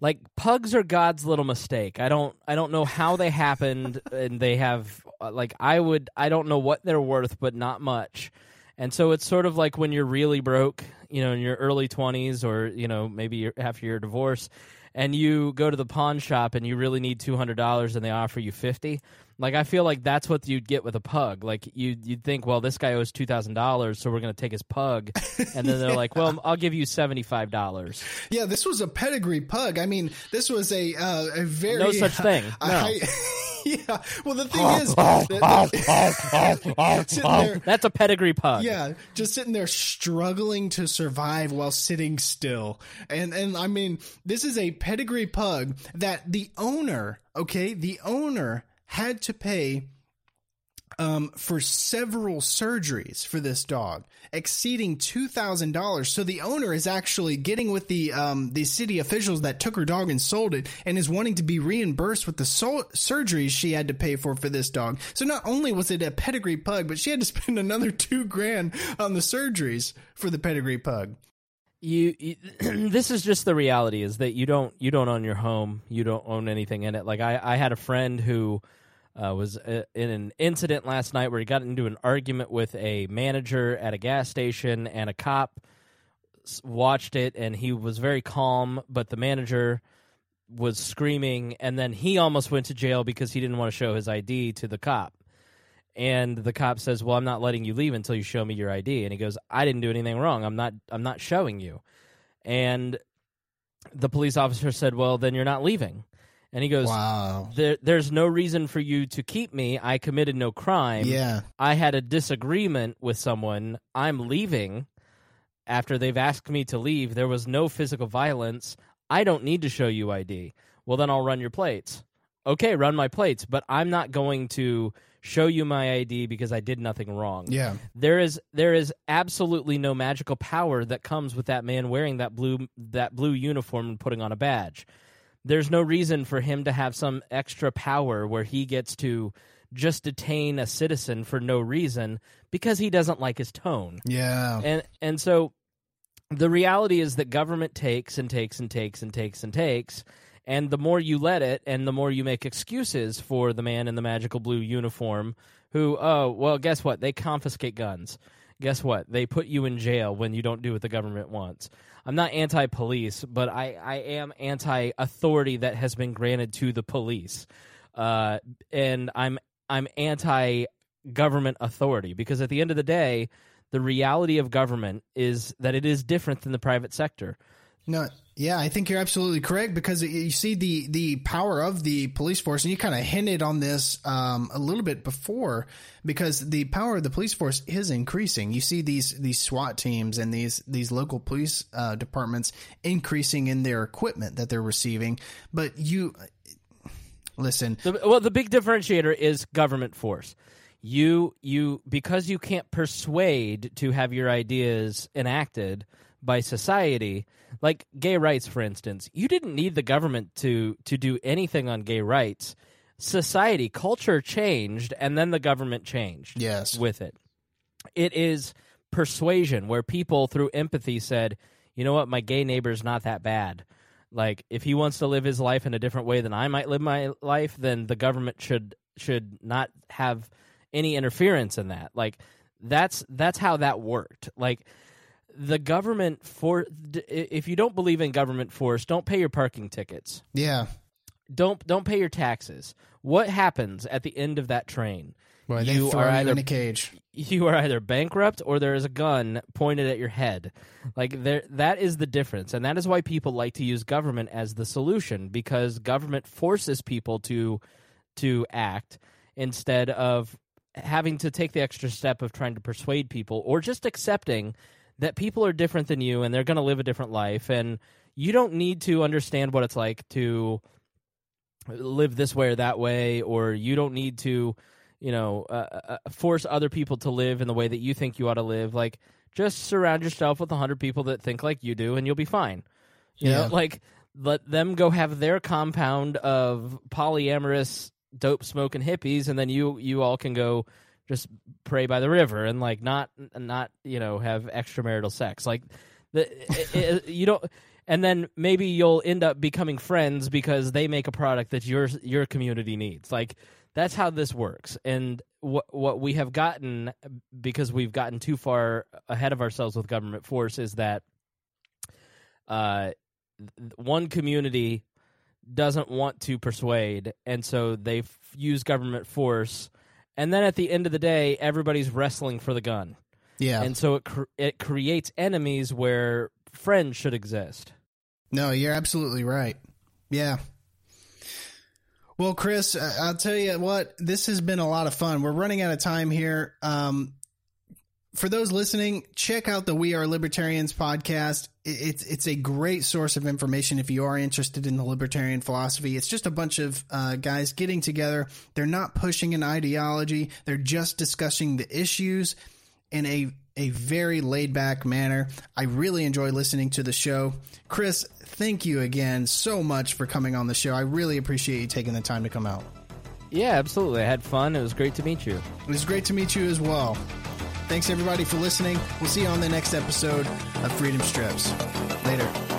Like pugs are God's little mistake. I don't I don't know how they happened and they have uh, like I would I don't know what they're worth but not much. And so it's sort of like when you're really broke, you know, in your early 20s or, you know, maybe after your divorce and you go to the pawn shop and you really need $200 and they offer you 50. Like I feel like that's what you'd get with a pug. Like you you'd think, well, this guy owes $2,000, so we're going to take his pug. And then they're like, well, I'll give you $75. Yeah, this was a pedigree pug. I mean, this was a uh, a very No such thing. No. high- yeah. Well, the thing is, that- there, That's a pedigree pug. yeah, just sitting there struggling to survive while sitting still. And and I mean, this is a pedigree pug that the owner, okay, the owner had to pay um, for several surgeries for this dog, exceeding two thousand dollars. So the owner is actually getting with the um, the city officials that took her dog and sold it, and is wanting to be reimbursed with the so- surgeries she had to pay for for this dog. So not only was it a pedigree pug, but she had to spend another two grand on the surgeries for the pedigree pug. You, you this is just the reality is that you don't you don't own your home. You don't own anything in it. Like i i had a friend who uh, was uh, in an incident last night where he got into an argument with a manager at a gas station and a cop watched it and he was very calm but the manager was screaming and then he almost went to jail because he didn't want to show his id to the cop and the cop says, "Well, I'm not letting you leave until you show me your ID." And he goes, "I didn't do anything wrong. I'm not I'm not showing you." And the police officer said, "Well, then you're not leaving." And he goes, Wow. there, "There's no reason for you to keep me. I committed no crime. Yeah. I had a disagreement with someone. I'm leaving after they've asked me to leave. There was no physical violence. I don't need to show you ID. Well, then I'll run your plates. Okay, run my plates, but I'm not going to show you my ID because I did nothing wrong. Yeah. There is there is absolutely no magical power that comes with that man wearing that blue that blue uniform and putting on a badge. There's no reason for him to have some extra power where he gets to just detain a citizen for no reason because he doesn't like his tone. Yeah. And and so the reality is that government takes and takes and takes and takes and takes and the more you let it and the more you make excuses for the man in the magical blue uniform who oh well guess what? They confiscate guns. Guess what? They put you in jail when you don't do what the government wants. I'm not anti-police but i, I am anti-authority that has been granted to the police. Uh, and i'm i'm anti-government authority because at the end of the day the reality of government is that it is different than the private sector. No, yeah, I think you're absolutely correct because you see the the power of the police force, and you kind of hinted on this um, a little bit before because the power of the police force is increasing. You see these these SWAT teams and these these local police uh, departments increasing in their equipment that they're receiving, but you listen. The, well, the big differentiator is government force. You you because you can't persuade to have your ideas enacted by society. Like gay rights for instance you didn't need the government to to do anything on gay rights. Society culture changed and then the government changed yes. with it. It is persuasion where people through empathy said you know what? My gay neighbor's not that bad. Like if he wants to live his life in a different way than i might live my life then the government should should not have any interference in that. Like that's that's how that worked. Like the government for if you don't believe in government force, don't pay your parking tickets. Yeah. Don't don't pay your taxes. What happens at the end of that train? Well, you are either in a cage. You are either bankrupt or there is a gun pointed at your head. Like there that is the difference. And that is why people like to use government as the solution because government forces people to to act instead of having to take the extra step of trying to persuade people or just accepting that people are different than you and they're going to live a different life and you don't need to understand what it's like to live this way or that way or you don't need to you know uh, uh, uh force other people to live in the way that you think you ought to live like just surround yourself with a hundred people that think like you do and you'll be fine you yeah. know like let them go have their compound of polyamorous dope smoking hippies and then you you all can go just pray by the river and like not not you know have extramarital sex. Like the it, it, you don't and then maybe you'll end up becoming friends because they make a product that your your community needs. Like that's how this works. And what what we have gotten because we've gotten too far ahead of ourselves with government force is that uh one community doesn't want to persuade and so they use government force and then at the end of the day, everybody's wrestling for the gun. Yeah, and so it cr- it creates enemies where friends should exist. No, you're absolutely right. Yeah. Well, Chris, I'll tell you what, this has been a lot of fun. We're running out of time here. Um, for those listening, check out the We Are Libertarians podcast. It's it's a great source of information if you are interested in the libertarian philosophy. It's just a bunch of uh, guys getting together. They're not pushing an ideology. They're just discussing the issues in a a very laid back manner. I really enjoy listening to the show. Chris, thank you again so much for coming on the show. I really appreciate you taking the time to come out. Yeah, absolutely. I had fun. It was great to meet you. It was great to meet you as well. Thanks everybody for listening. We'll see you on the next episode of Freedom Strips. Later.